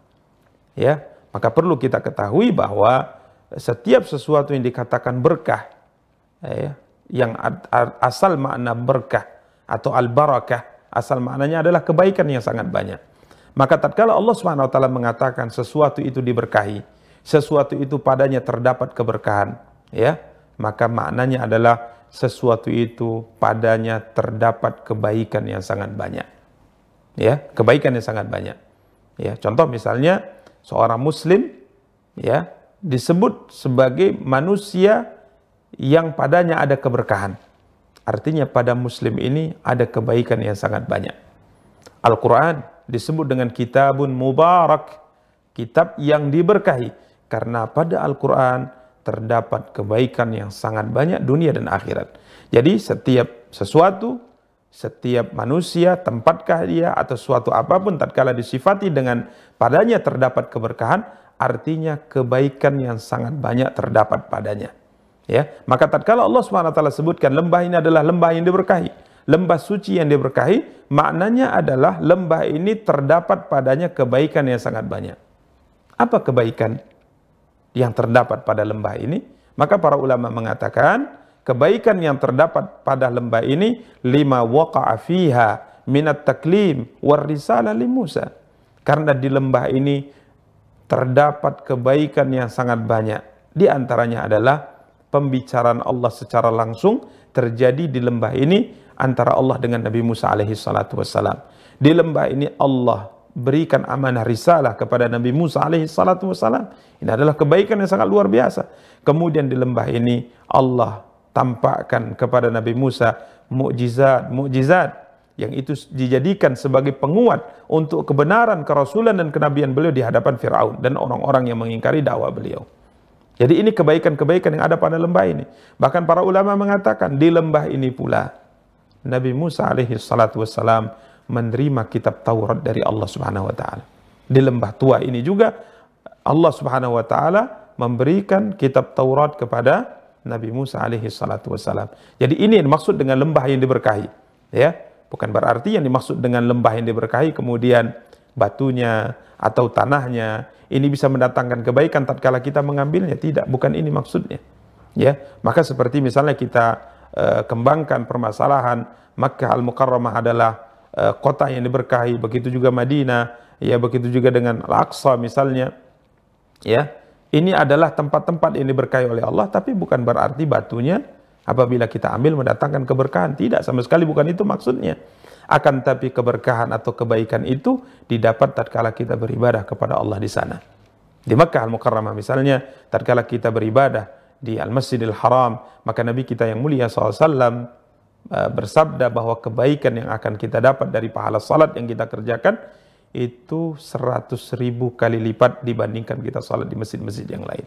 Ya, maka perlu kita ketahui bahwa setiap sesuatu yang dikatakan berkah, ya, yang asal makna berkah atau al-barakah, asal maknanya adalah kebaikan yang sangat banyak. Maka tatkala Allah Subhanahu wa taala mengatakan sesuatu itu diberkahi, sesuatu itu padanya terdapat keberkahan, ya, maka maknanya adalah sesuatu itu padanya terdapat kebaikan yang sangat banyak. Ya, kebaikan yang sangat banyak. Ya, contoh misalnya seorang muslim ya disebut sebagai manusia yang padanya ada keberkahan. Artinya pada muslim ini ada kebaikan yang sangat banyak. Al-Quran disebut dengan kitabun mubarak, kitab yang diberkahi. Karena pada Al-Quran terdapat kebaikan yang sangat banyak dunia dan akhirat. Jadi setiap sesuatu, setiap manusia, tempatkah dia atau suatu apa pun tatkala disifati dengan padanya terdapat keberkahan, artinya kebaikan yang sangat banyak terdapat padanya. Ya, maka tatkala Allah SWT sebutkan lembah ini adalah lembah yang diberkahi, lembah suci yang diberkahi, maknanya adalah lembah ini terdapat padanya kebaikan yang sangat banyak. Apa kebaikan yang terdapat pada lembah ini? Maka para ulama mengatakan, kebaikan yang terdapat pada lembah ini lima waqa'a fiha minat taklim war risalah li Musa. Karena di lembah ini terdapat kebaikan yang sangat banyak. Di antaranya adalah pembicaraan Allah secara langsung terjadi di lembah ini antara Allah dengan Nabi Musa alaihi salatu wassalam. Di lembah ini Allah berikan amanah risalah kepada Nabi Musa alaihi salatu wassalam. Ini adalah kebaikan yang sangat luar biasa. Kemudian di lembah ini Allah tampakkan kepada Nabi Musa mukjizat, mukjizat yang itu dijadikan sebagai penguat untuk kebenaran kerasulan dan kenabian beliau di hadapan Firaun dan orang-orang yang mengingkari dakwah beliau. Jadi ini kebaikan-kebaikan yang ada pada lembah ini. Bahkan para ulama mengatakan di lembah ini pula Nabi Musa alaihi salatu wassalam menerima kitab Taurat dari Allah Subhanahu wa taala. Di lembah tua ini juga Allah Subhanahu wa taala memberikan kitab Taurat kepada Nabi Musa alaihi salatu wassalam. Jadi ini yang dimaksud dengan lembah yang diberkahi. Ya, bukan berarti yang dimaksud dengan lembah yang diberkahi kemudian batunya atau tanahnya ini bisa mendatangkan kebaikan tatkala kita mengambilnya. Tidak, bukan ini maksudnya. Ya, maka seperti misalnya kita uh, kembangkan permasalahan Makkah Al-Mukarramah adalah uh, kota yang diberkahi, begitu juga Madinah, ya begitu juga dengan Al-Aqsa misalnya. Ya. Ini adalah tempat-tempat yang diberkahi oleh Allah tapi bukan berarti batunya apabila kita ambil mendatangkan keberkahan. Tidak, sama sekali bukan itu maksudnya. Akan tapi keberkahan atau kebaikan itu didapat tatkala kita beribadah kepada Allah di sana. Di Makkah Al-Mukarramah misalnya, tatkala kita beribadah di Al-Masjidil Haram, maka Nabi kita yang mulia SAW uh, bersabda bahwa kebaikan yang akan kita dapat dari pahala salat yang kita kerjakan itu seratus ribu kali lipat dibandingkan kita salat di masjid-masjid yang lain.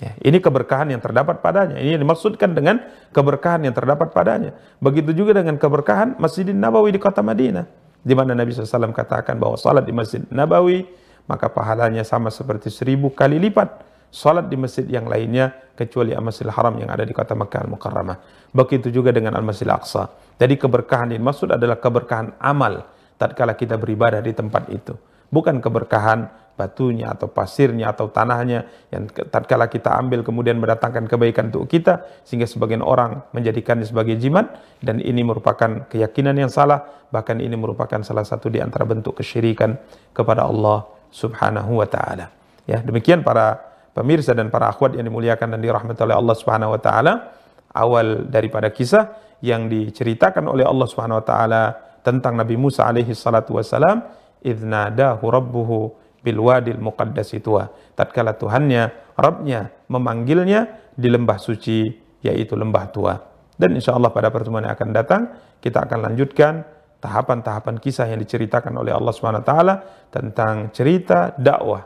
Ya, ini keberkahan yang terdapat padanya. Ini dimaksudkan dengan keberkahan yang terdapat padanya. Begitu juga dengan keberkahan Masjidin Nabawi di kota Madinah. Di mana Nabi SAW katakan bahwa salat di Masjid Nabawi, maka pahalanya sama seperti seribu kali lipat salat di masjid yang lainnya kecuali Al-Masjidil Haram yang ada di kota Makkah Al-Mukarramah. Begitu juga dengan Al-Masjidil Aqsa. Jadi keberkahan yang maksud adalah keberkahan amal tatkala kita beribadah di tempat itu. Bukan keberkahan batunya atau pasirnya atau tanahnya yang tatkala kita ambil kemudian mendatangkan kebaikan untuk kita sehingga sebagian orang menjadikannya sebagai jimat dan ini merupakan keyakinan yang salah bahkan ini merupakan salah satu di antara bentuk kesyirikan kepada Allah Subhanahu wa taala. Ya, demikian para pemirsa dan para akhwat yang dimuliakan dan dirahmati oleh Allah Subhanahu wa taala, awal daripada kisah yang diceritakan oleh Allah Subhanahu wa taala tentang Nabi Musa alaihi salatu wasalam, idnadahu rabbuhu bil wadil muqaddas itu. Tatkala Tuhannya, Rabbnya memanggilnya di lembah suci yaitu lembah tua. Dan insya Allah pada pertemuan yang akan datang, kita akan lanjutkan tahapan-tahapan kisah yang diceritakan oleh Allah SWT tentang cerita dakwah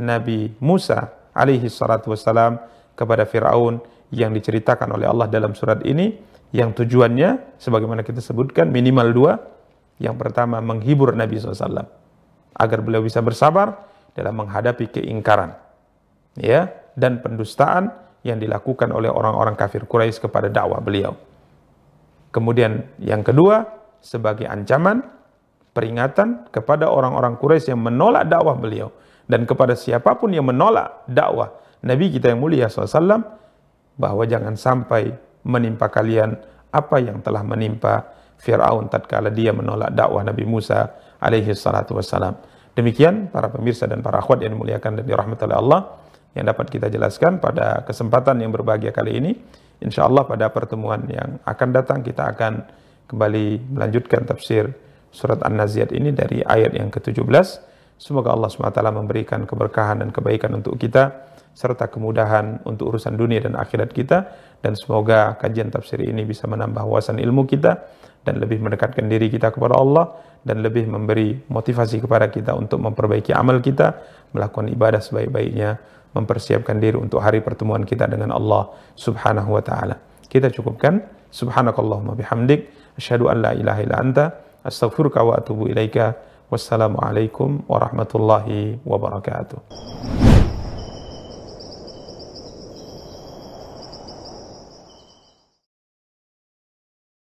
Nabi Musa alaihi salatu wassalam kepada Fir'aun yang diceritakan oleh Allah dalam surat ini yang tujuannya sebagaimana kita sebutkan minimal dua yang pertama menghibur Nabi SAW agar beliau bisa bersabar dalam menghadapi keingkaran ya dan pendustaan yang dilakukan oleh orang-orang kafir Quraisy kepada dakwah beliau. Kemudian yang kedua sebagai ancaman peringatan kepada orang-orang Quraisy yang menolak dakwah beliau dan kepada siapa pun yang menolak dakwah Nabi kita yang mulia SAW bahwa jangan sampai menimpa kalian apa yang telah menimpa Fir'aun tatkala dia menolak dakwah Nabi Musa alaihi salatu wassalam. Demikian para pemirsa dan para akhwat yang dimuliakan dan dirahmati oleh Allah yang dapat kita jelaskan pada kesempatan yang berbahagia kali ini. Insya Allah pada pertemuan yang akan datang kita akan kembali melanjutkan tafsir surat An-Naziat ini dari ayat yang ke-17. Semoga Allah SWT memberikan keberkahan dan kebaikan untuk kita serta kemudahan untuk urusan dunia dan akhirat kita dan semoga kajian tafsir ini bisa menambah wawasan ilmu kita dan lebih mendekatkan diri kita kepada Allah dan lebih memberi motivasi kepada kita untuk memperbaiki amal kita, melakukan ibadah sebaik-baiknya, mempersiapkan diri untuk hari pertemuan kita dengan Allah Subhanahu wa taala. Kita cukupkan subhanakallahumma bihamdik asyhadu an la ilaha illa anta astaghfiruka wa atubu ilaika wassalamualaikum warahmatullahi wabarakatuh.